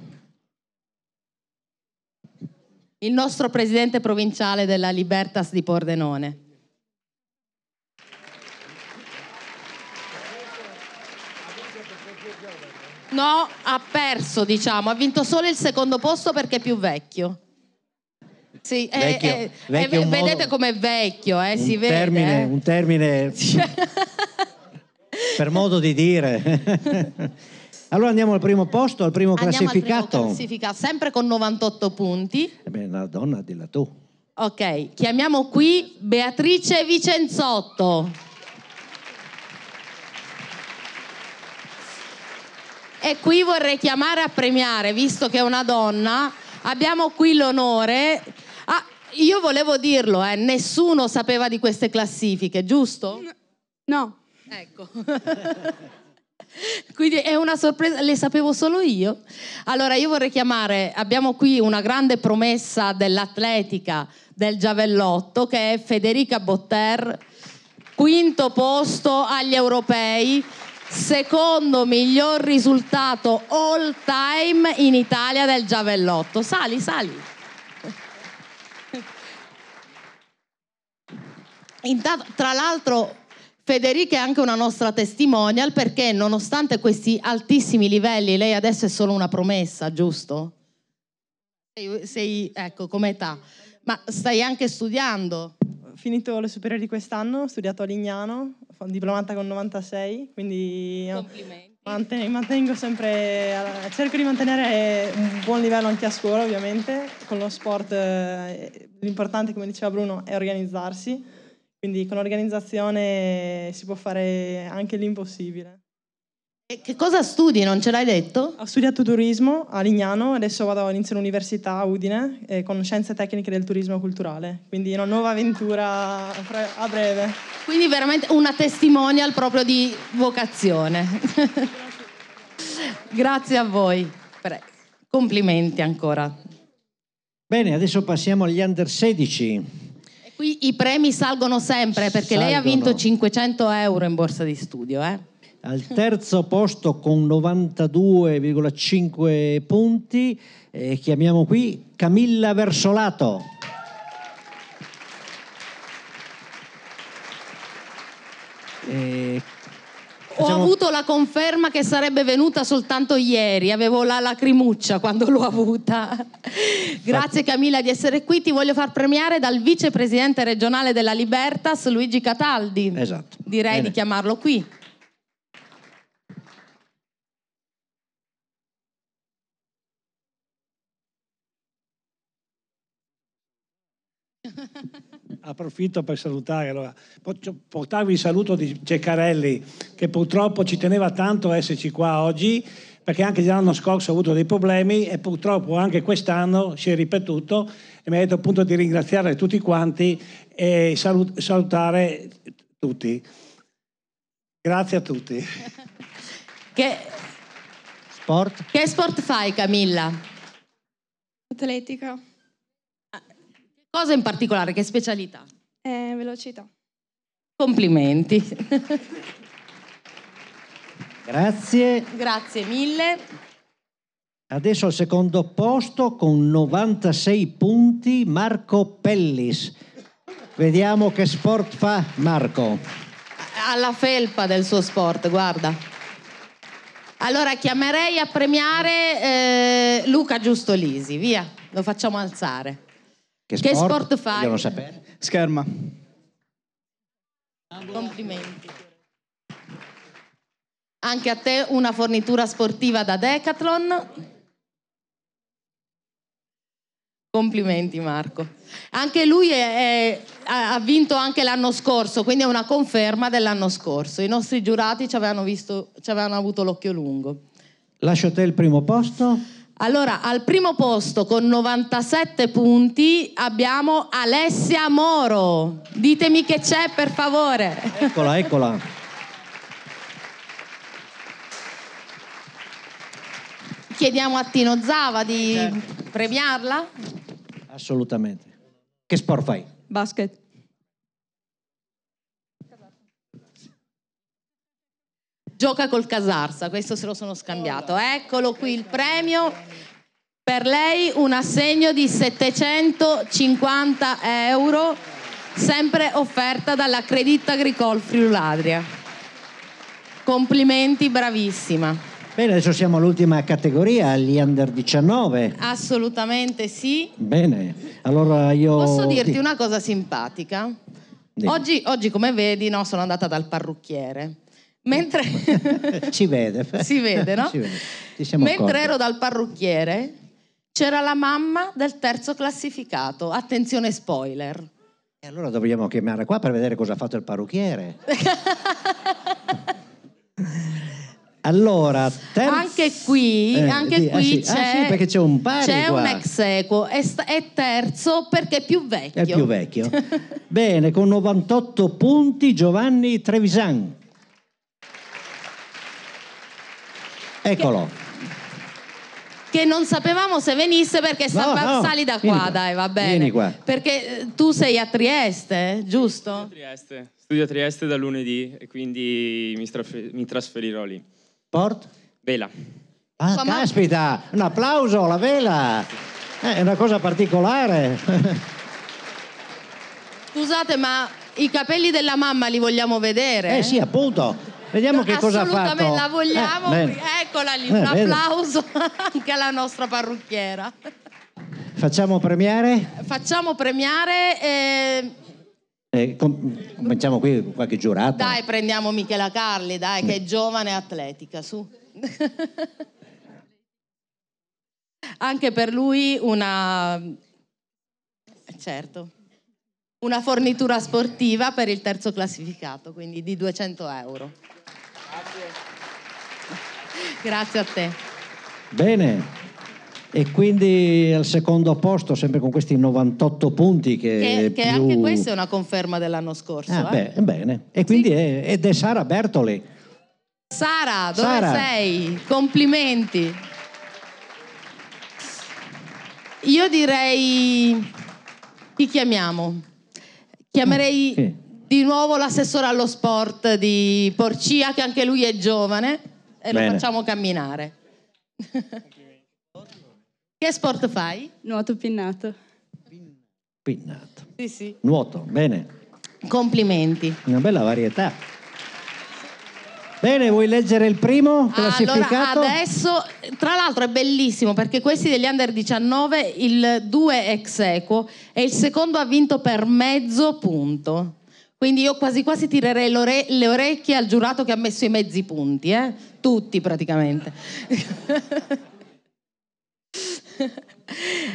il nostro presidente provinciale della Libertas di Pordenone. No, ha perso, diciamo, ha vinto solo il secondo posto perché è più vecchio. Sì, vecchio, è, vecchio è, vedete com'è vecchio, eh, un si termine, vede. Eh? Un termine... <laughs> per modo di dire. <laughs> allora andiamo al primo posto, al primo Andiamo al primo classificato. classificato, sempre con 98 punti. Eh beh, la donna, dilla tu. Ok, chiamiamo qui Beatrice Vicenzotto. E qui vorrei chiamare a premiare, visto che è una donna, abbiamo qui l'onore. Ah, io volevo dirlo, eh, nessuno sapeva di queste classifiche, giusto? No. Ecco. <laughs> Quindi è una sorpresa, le sapevo solo io. Allora io vorrei chiamare, abbiamo qui una grande promessa dell'atletica del giavellotto che è Federica Botter, quinto posto agli europei, secondo miglior risultato all time in Italia del giavellotto. Sali, sali. Intanto, tra l'altro Federica è anche una nostra testimonial perché nonostante questi altissimi livelli, lei adesso è solo una promessa, giusto? Sei, sei ecco, come età, ma stai anche studiando. Ho finito le superiori quest'anno, ho studiato a Lignano, ho diplomata con 96, quindi manten- mantengo sempre, cerco di mantenere un buon livello anche a scuola ovviamente, con lo sport eh, l'importante come diceva Bruno è organizzarsi, quindi con l'organizzazione si può fare anche l'impossibile. E che cosa studi, non ce l'hai detto? Ho studiato turismo a Lignano, adesso vado all'inizio all'università a Udine eh, con scienze tecniche del turismo culturale, quindi una nuova avventura a breve. Quindi veramente una testimonial proprio di vocazione. <laughs> Grazie a voi. Pre- Complimenti ancora. Bene, adesso passiamo agli under 16. Qui i premi salgono sempre perché lei ha Salgono. vinto 500 euro in borsa di studio. Eh? Al terzo posto con 92,5 punti eh, chiamiamo qui Camilla Versolato. Eh, Ho facciamo- avuto la conferma che sarebbe venuta soltanto ieri, avevo la lacrimuccia quando l'ho avuta. Grazie Camilla di essere qui, ti voglio far premiare dal vicepresidente regionale della Libertas, Luigi Cataldi. Esatto. Direi Bene. di chiamarlo qui. Approfitto per salutare, allora, posso portarvi il saluto di Ceccarelli che purtroppo ci teneva tanto a esserci qua oggi perché anche l'anno scorso ha avuto dei problemi e purtroppo anche quest'anno si è ripetuto e mi ha detto appunto di ringraziare tutti quanti e salut- salutare tutti. Grazie a tutti. <laughs> Che, Sport? che sport fai Camilla? Atletica, Cosa in particolare? Che specialità? eh, velocità. Complimenti. Grazie. Grazie mille. Adesso al secondo posto con 96 punti Marco Pellis. Vediamo che sport fa Marco. alla felpa del suo sport, guarda. Allora chiamerei a premiare eh, Luca Giustolisi, via, lo facciamo alzare. Che Che sport? sport fai? Vogliono sapere. Scherma. Complimenti. Anche a te una fornitura sportiva da Decathlon. Complimenti Marco. Anche lui è- è- ha ha vinto anche l'anno scorso, quindi è una conferma dell'anno scorso. I nostri giurati ci avevano, visto, ci avevano avuto l'occhio lungo. Lascio a te il primo posto. Allora, al primo posto con 97 punti abbiamo Alessia Moro. Ditemi che c'è, per favore. Eccola, eccola. Chiediamo a Tino Zava di Certo. premiarla. Assolutamente. Che sport fai? Basket. Gioca col Casarsa, questo se lo sono scambiato. Eccolo qui il premio. Per lei un assegno di 750 euro, sempre offerta dalla Credit Agricole Friuladria. Complimenti, bravissima. Bene, adesso siamo all'ultima categoria, gli under 19. Assolutamente sì. Bene, allora io... Posso dirti ti- una cosa simpatica? Oggi, oggi, come vedi, no, sono andata dal parrucchiere. Mentre <laughs> Ci vede. si vede, no? Ci vede. Mentre accorti. ero dal parrucchiere, c'era la mamma del terzo classificato. Attenzione spoiler. E allora dovremmo chiamare qua per vedere cosa ha fatto il parrucchiere. <laughs> Allora, terzo... Anche qui, Eh, anche di- ah, qui sì. c'è, Ah, sì, c'è un c'è un ex equo. È, è terzo perché è più vecchio. È più vecchio. <laughs> Bene, con 98 punti Giovanni Trevisan. Eccolo. Che non sapevamo se venisse perché No, sa- no, sali da vieni qua, qua. dai, va bene. Vieni qua. Perché eh, tu sei a Trieste, giusto? Trieste. Studio a Trieste da lunedì e quindi mi, straf- mi trasferirò lì. Port? Vela. Ah, ma- caspita, un applauso, la vela. Eh, È una cosa particolare. Scusate, ma i capelli della mamma li vogliamo vedere? Eh sì, appunto. Vediamo che cosa ha fatto. Assolutamente, la vogliamo. Eh. Eccola lì, Eh, un bene. applauso <laughs> anche alla nostra parrucchiera. Facciamo premiare? Facciamo premiare, eh, Eh, com- cominciamo qui con qualche giurato. dai prendiamo Michela Carli, dai che è giovane e atletica, su. <laughs> Anche per lui una... Certo. Una fornitura sportiva per il terzo classificato, quindi di 200 euro. Grazie a te. Bene. E quindi al secondo posto, sempre con questi 98 punti che, Che, che più... anche questa è una conferma dell'anno scorso. Ah, eh. beh, bene. E quindi è, ed è Sara Bertoli. Sara, dove Sara. sei? Complimenti. Io direi... Chi chiamiamo? Chiamerei Sì. di nuovo l'assessore allo sport di Porcia, che anche lui è giovane, e Bene. lo facciamo camminare. che sport fai? Nuoto pinnato. Pinnato. Sì, sì. Nuoto, bene. Complimenti. Una bella varietà. Bene, vuoi leggere il primo classificato? Allora, adesso, tra l'altro è bellissimo perché questi degli under 19, il 2 è ex equo e il secondo ha vinto per mezzo punto. Quindi io quasi quasi tirerei l'ore- le orecchie al giurato che ha messo i mezzi punti, eh? tutti praticamente. <laughs>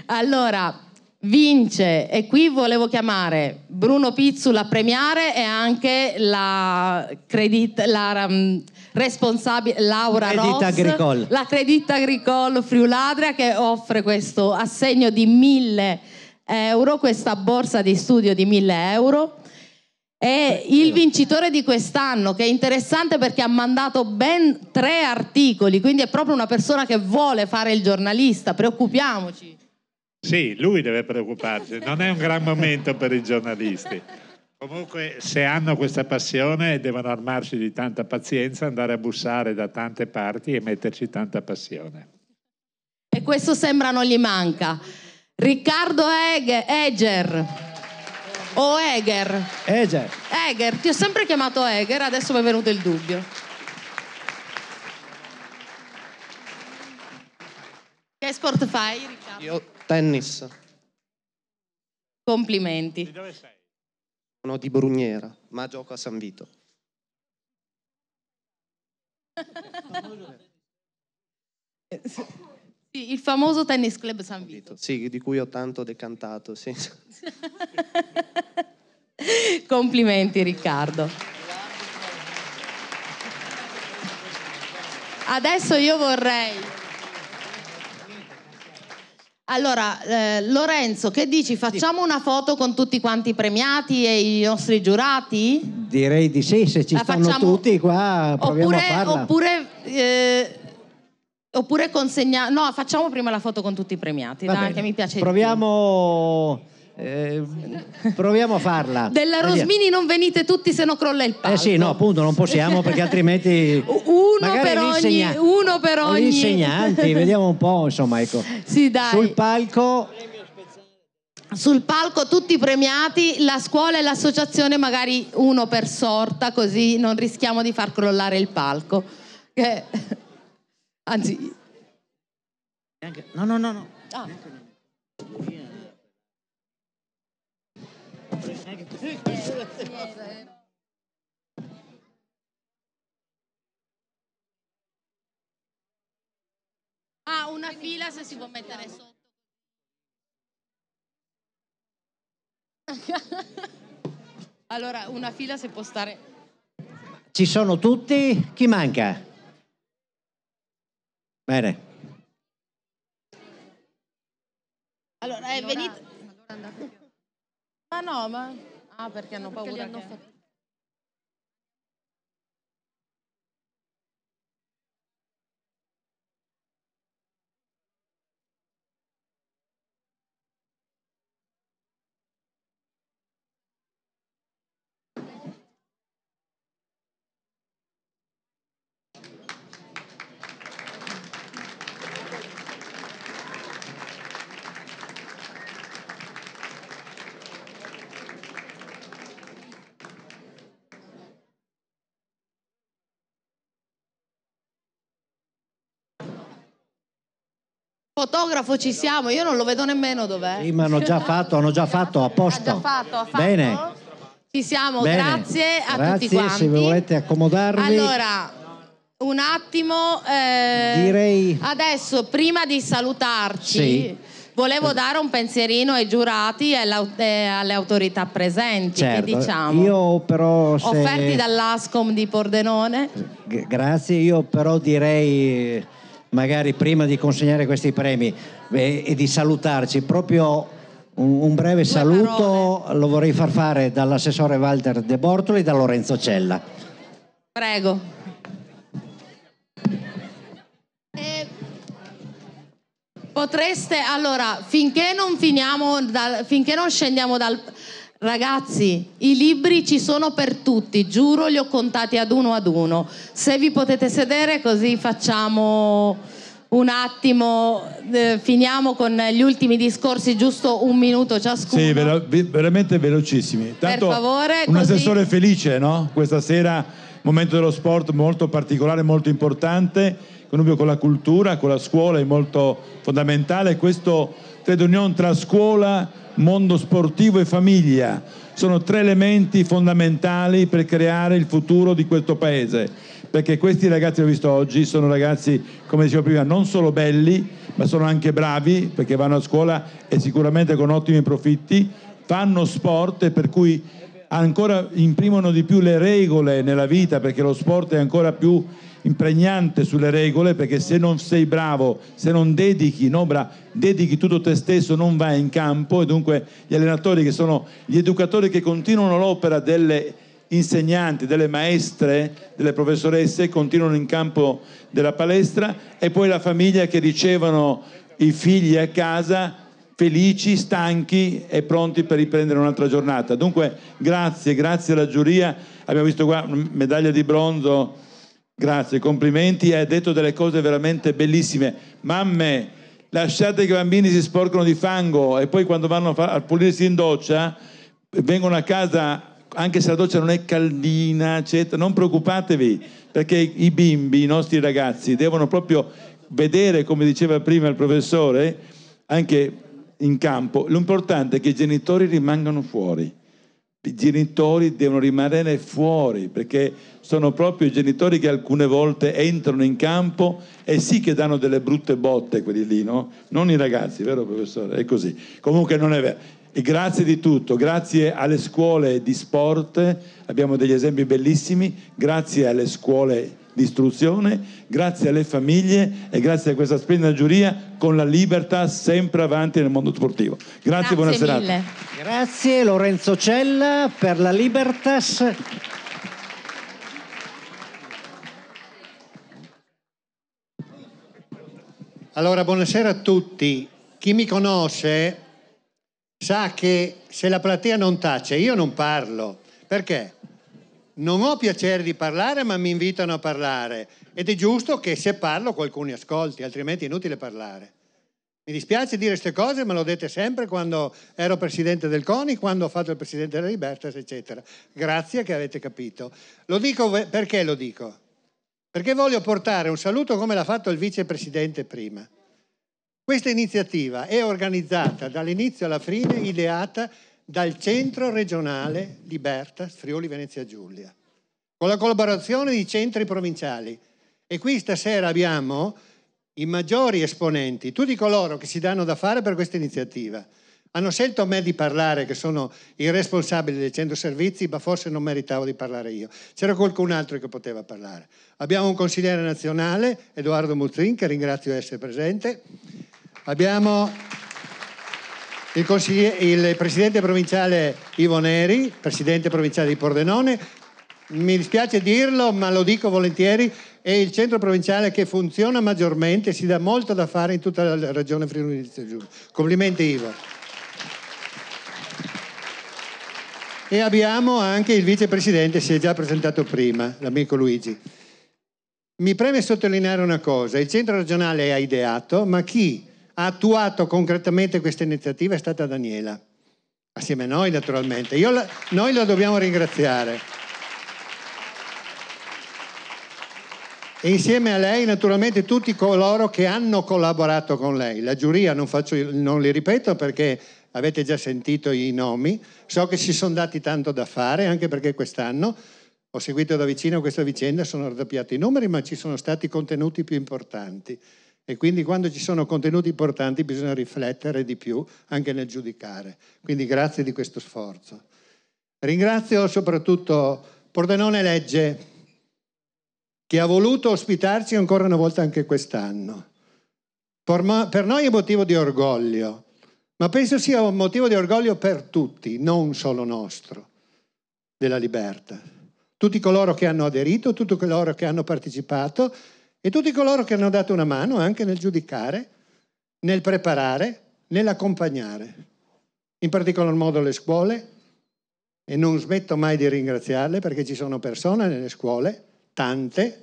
allora, vince e qui volevo chiamare Bruno Pizzula a premiare e anche la, credit, la um, responsabile Laura Credit Ross, Agricole. la Credit Agricole Friuladria che offre questo assegno di 1000 euro, questa borsa di studio di 1000 euro. E il vincitore di quest'anno, che è interessante perché ha mandato ben tre articoli, quindi è proprio una persona che vuole fare il giornalista, preoccupiamoci. Sì, lui deve preoccuparsi, non è un gran momento per i giornalisti. Comunque, se hanno questa passione, devono armarsi di tanta pazienza, andare a bussare da tante parti e metterci tanta passione. E questo sembra non gli manca. Riccardo Eg- Eger. O Eger. Eger. Eger, ti ho sempre chiamato Eger, adesso mi è venuto il dubbio. Che sport fai, Riccardo? Io tennis, Complimenti. sono di Brugnera, ma gioco a San Vito. <laughs> Il famoso tennis club San Vito. Sì, di cui ho tanto decantato, sì. <laughs> Complimenti Riccardo. Adesso io vorrei... Allora, eh, Lorenzo, che dici? Facciamo una foto con tutti quanti i premiati e i nostri giurati? Direi di sì, se ci La stanno facciamo- tutti qua proviamo Oppure, a farla. oppure, eh, oppure consegna... No, facciamo prima la foto con tutti i premiati, dai, che mi piace. Proviamo, eh, proviamo a farla. Della. Rosmini non venite tutti se no crolla il palco. Eh sì, no, appunto, non possiamo perché altrimenti... Uno per, gli ogni, uno per Gli ogni. insegnanti, vediamo un po', insomma, ecco. Sì, dai. Sul palco Sul palco tutti premiati, la scuola e l'associazione magari uno per sorta, così non rischiamo di far crollare il palco. Che- Anzi... Neanche... No, no, no, no. Ah. <laughs> Ah, una fila se si può mettere sotto. <laughs> Allora, una fila se può stare. Ci sono tutti? Chi manca? Bene. Allora, è venito... Ma no, ma... Ah, perché hanno Perché li paura hanno che... fatti- Fotografo ci siamo, io non lo vedo nemmeno dov'è. Sì, ma hanno già fatto, hanno già fatto, a posto. già fatto, ha fatto? Bene. Ci siamo, Bene. grazie a Grazie, tutti quanti. se volete accomodarvi. Allora, un attimo. eh, Direi- Adesso, prima di salutarci, Sì. volevo dare un pensierino ai giurati e alle, au- alle autorità presenti. Certo, che diciamo? io però se... Offerti dall'ASCOM di Pordenone. Grazie, io però direi, magari prima di consegnare questi premi eh, e di salutarci, proprio un, un breve saluto lo vorrei far fare dall'assessore Walter De Bortoli e da Lorenzo Cella. Prego. Eh, Potreste, allora, finché non finiamo, dal- finché non scendiamo dal... Ragazzi, i libri ci sono per tutti, giuro li ho contati ad uno ad uno. Se vi potete sedere così facciamo un attimo, eh, finiamo con gli ultimi discorsi, giusto un minuto ciascuno. Sì, vera- ve- veramente velocissimi. Tanto favore, un così- assessore felice, no? Questa sera, momento dello sport molto particolare, molto importante, connubio con la cultura, con la scuola è molto fondamentale. Questo trade union tra scuola, mondo sportivo e famiglia sono tre elementi fondamentali per creare il futuro di questo paese. Perché questi ragazzi che ho visto oggi sono ragazzi, come dicevo prima, non solo belli, ma sono anche bravi perché vanno a scuola e sicuramente con ottimi profitti, fanno sport e per cui ancora imprimono di più le regole nella vita perché lo sport è ancora più impregnante sulle regole perché se non sei bravo, se non dedichi, no, bra- dedichi tutto te stesso non vai in campo. E dunque gli allenatori che sono gli educatori che continuano l'opera delle insegnanti, delle maestre, delle professoresse continuano in campo della palestra. E poi la famiglia che ricevono i figli a casa felici, stanchi e pronti per riprendere un'altra giornata. Dunque grazie, grazie alla giuria, abbiamo visto qua medaglia di bronzo, grazie, complimenti, hai detto delle cose veramente bellissime. Mamme, lasciate che i bambini si sporcano di fango e poi quando vanno a pulirsi in doccia vengono a casa anche se la doccia non è caldina, eccetera, non preoccupatevi, perché i bimbi, i nostri ragazzi, devono proprio vedere, come diceva prima il professore, anche in campo, l'importante è che i genitori rimangano fuori. I genitori devono rimanere fuori perché sono proprio i genitori che alcune volte entrano in campo e sì che danno delle brutte botte quelli lì, no? Non i ragazzi, vero professore? È così. Comunque non è vero. E grazie di tutto, grazie alle scuole di sport, abbiamo degli esempi bellissimi, grazie alle scuole di istruzione, grazie alle famiglie e grazie a questa splendida giuria con la libertà sempre avanti nel mondo sportivo. Grazie, buona serata. Grazie Lorenzo Cella per la Libertas. Allora, buonasera a tutti. Chi mi conosce sa che se la platea non tace, io non parlo. Perché? Non ho piacere di parlare, ma mi invitano a parlare. Ed è giusto che se parlo qualcuno ascolti, altrimenti è inutile parlare. Mi dispiace dire queste cose, ma l'ho dette sempre quando ero presidente del CONI, quando ho fatto il presidente della Libertas, eccetera. Grazie che avete capito. Lo dico perché lo dico? Perché voglio portare un saluto come l'ha fatto il vicepresidente prima. Questa iniziativa è organizzata dall'inizio alla fine, ideata dal Centro Regionale Libertas Friuli Venezia Giulia, con la collaborazione di centri provinciali. E qui stasera abbiamo i maggiori esponenti, tutti coloro che si danno da fare per questa iniziativa. Hanno scelto me di parlare, che sono il responsabile del centro servizi, ma forse non meritavo di parlare io. C'era qualcun altro che poteva parlare. Abbiamo un consigliere nazionale, Edoardo Muzzin, che ringrazio di essere presente. Abbiamo il, il presidente provinciale Ivo Neri, presidente provinciale di Pordenone. Mi dispiace dirlo, ma lo dico volentieri, è il centro provinciale che funziona maggiormente, si dà molto da fare in tutta la regione Friuli Venezia Giulia. Complimenti Ivo. E abbiamo anche il vicepresidente, si è già presentato prima, l'amico Luigi. Mi preme sottolineare una cosa, il centro regionale ha ideato, ma chi ha attuato concretamente questa iniziativa è stata Daniela, assieme a noi naturalmente. La, noi la dobbiamo ringraziare. E insieme a lei naturalmente tutti coloro che hanno collaborato con lei. La giuria non, faccio, non li ripeto perché avete già sentito i nomi, so che si sono dati tanto da fare, anche perché quest'anno ho seguito da vicino questa vicenda, sono raddoppiati i numeri, ma ci sono stati contenuti più importanti. E quindi quando ci sono contenuti importanti bisogna riflettere di più anche nel giudicare. Quindi grazie di questo sforzo. Ringrazio soprattutto Pordenone Legge, che ha voluto ospitarci ancora una volta anche quest'anno. Per noi è motivo di orgoglio ma penso sia un motivo di orgoglio per tutti, non solo nostro, della libertà. Tutti coloro che hanno aderito, tutti coloro che hanno partecipato e tutti coloro che hanno dato una mano anche nel giudicare, nel preparare, nell'accompagnare. In particolar modo le scuole, e non smetto mai di ringraziarle perché ci sono persone nelle scuole, tante,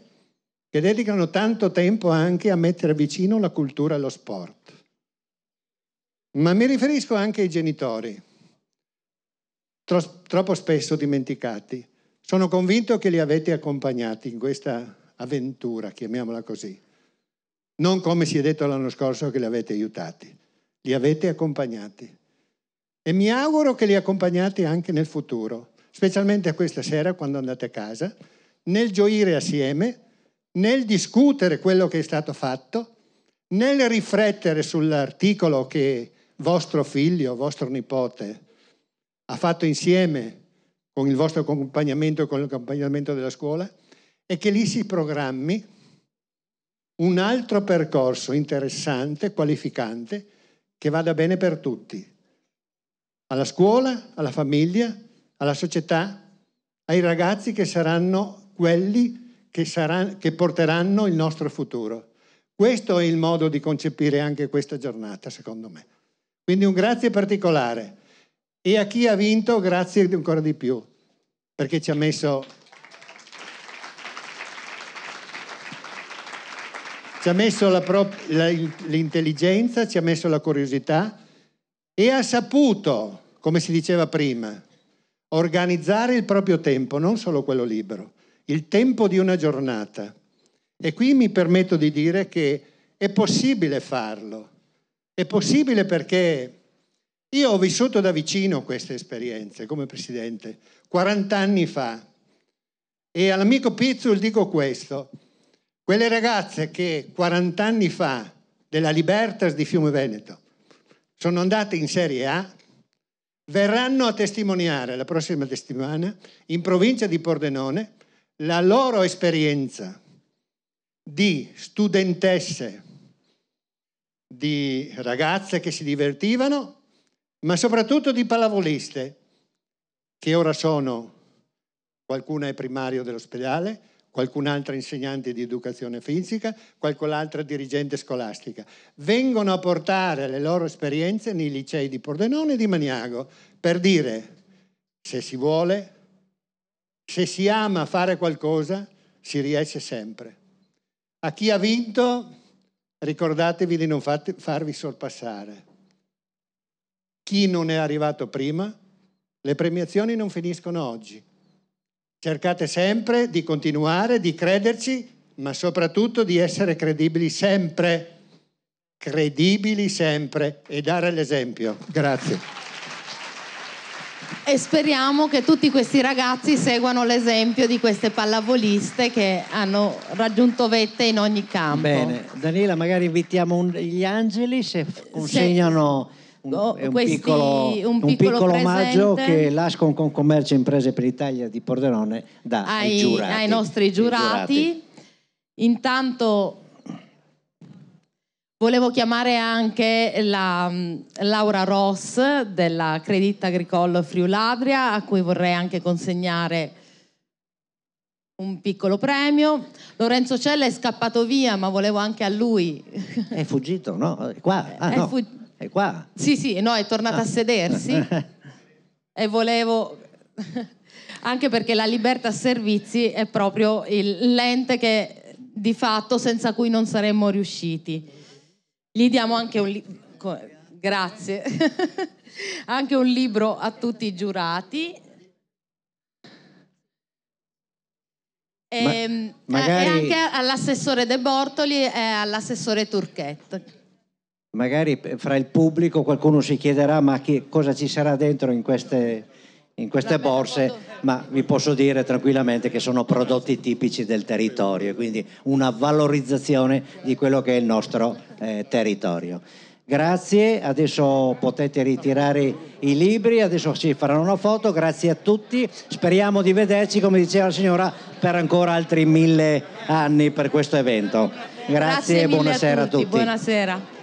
che dedicano tanto tempo anche a mettere vicino la cultura e lo sport. Ma mi riferisco anche ai genitori, troppo spesso dimenticati. Sono convinto che li avete accompagnati in questa avventura, chiamiamola così. Non come si è detto l'anno scorso che li avete aiutati, li avete accompagnati. E mi auguro che li accompagnate anche nel futuro, specialmente questa sera quando andate a casa, nel gioire assieme, nel discutere quello che è stato fatto, nel riflettere sull'articolo che vostro figlio, vostro nipote ha fatto insieme con il vostro accompagnamento e con l'accompagnamento della scuola e che lì si programmi un altro percorso interessante, qualificante, che vada bene per tutti, alla scuola, alla famiglia, alla società, ai ragazzi che saranno quelli che, saranno, che porteranno il nostro futuro. Questo è il modo di concepire anche questa giornata, secondo me. Quindi un grazie particolare. E a chi ha vinto grazie ancora di più, perché ci ha messo, ci ha messo l'intelligenza, ci ha messo la curiosità e ha saputo, come si diceva prima, organizzare il proprio tempo, non solo quello libero, il tempo di una giornata. E qui mi permetto di dire che è possibile farlo. È possibile perché io ho vissuto da vicino queste esperienze come presidente, 40 anni fa. E all'amico Pizzul dico questo, quelle ragazze che 40 anni fa della Libertas di Fiume Veneto sono andate in Serie A, verranno a testimoniare la prossima settimana in provincia di Pordenone la loro esperienza di studentesse di ragazze che si divertivano, ma soprattutto di pallavoliste, che ora sono, qualcuna è primario dell'ospedale, qualcun'altra insegnante di educazione fisica, qualcun'altra dirigente scolastica. Vengono a portare le loro esperienze nei licei di Pordenone e di Maniago per dire se si vuole, se si ama fare qualcosa, si riesce sempre. A chi ha vinto ricordatevi di non farvi sorpassare. Chi non è arrivato prima, le premiazioni non finiscono oggi. Cercate sempre di continuare, di crederci, ma soprattutto di essere credibili sempre, credibili sempre e dare l'esempio. Grazie. E speriamo che tutti questi ragazzi seguano l'esempio di queste pallavoliste che hanno raggiunto vette in ogni campo. Bene, Daniela, magari invitiamo un- gli angeli se consegnano un, È un questi- piccolo, un un piccolo piccolo omaggio che l'Ascon con Commercio Imprese per l'Italia di Pordenone dà ai, ai, giurati. ai nostri giurati. Intanto volevo chiamare anche la mm, Laura Ross della Credit Agricole Friuladria, a cui vorrei anche consegnare un piccolo premio. Lorenzo Cella è scappato via, ma volevo anche a lui. È fuggito, no? È qua. Ah, no, fu- è qua. Sì, sì, no, è tornata a sedersi e volevo <laughs> anche perché la Libertà Servizi è proprio il- l'ente che di fatto senza cui non saremmo riusciti. Gli diamo anche un li- grazie. <laughs> anche un libro a tutti i giurati. E, Ma- magari- e anche all'assessore De Bortoli e all'assessore Turchet. Magari fra il pubblico qualcuno si chiederà ma che cosa ci sarà dentro in queste, in queste borse, ma vi posso dire tranquillamente che sono prodotti tipici del territorio, quindi una valorizzazione di quello che è il nostro eh, territorio. Grazie, adesso potete ritirare i libri, adesso ci faranno una foto, grazie a tutti, speriamo di vederci, come diceva la signora, per ancora altri mille anni per questo evento. Grazie, e mille buonasera a tutti. tutti. Buonasera.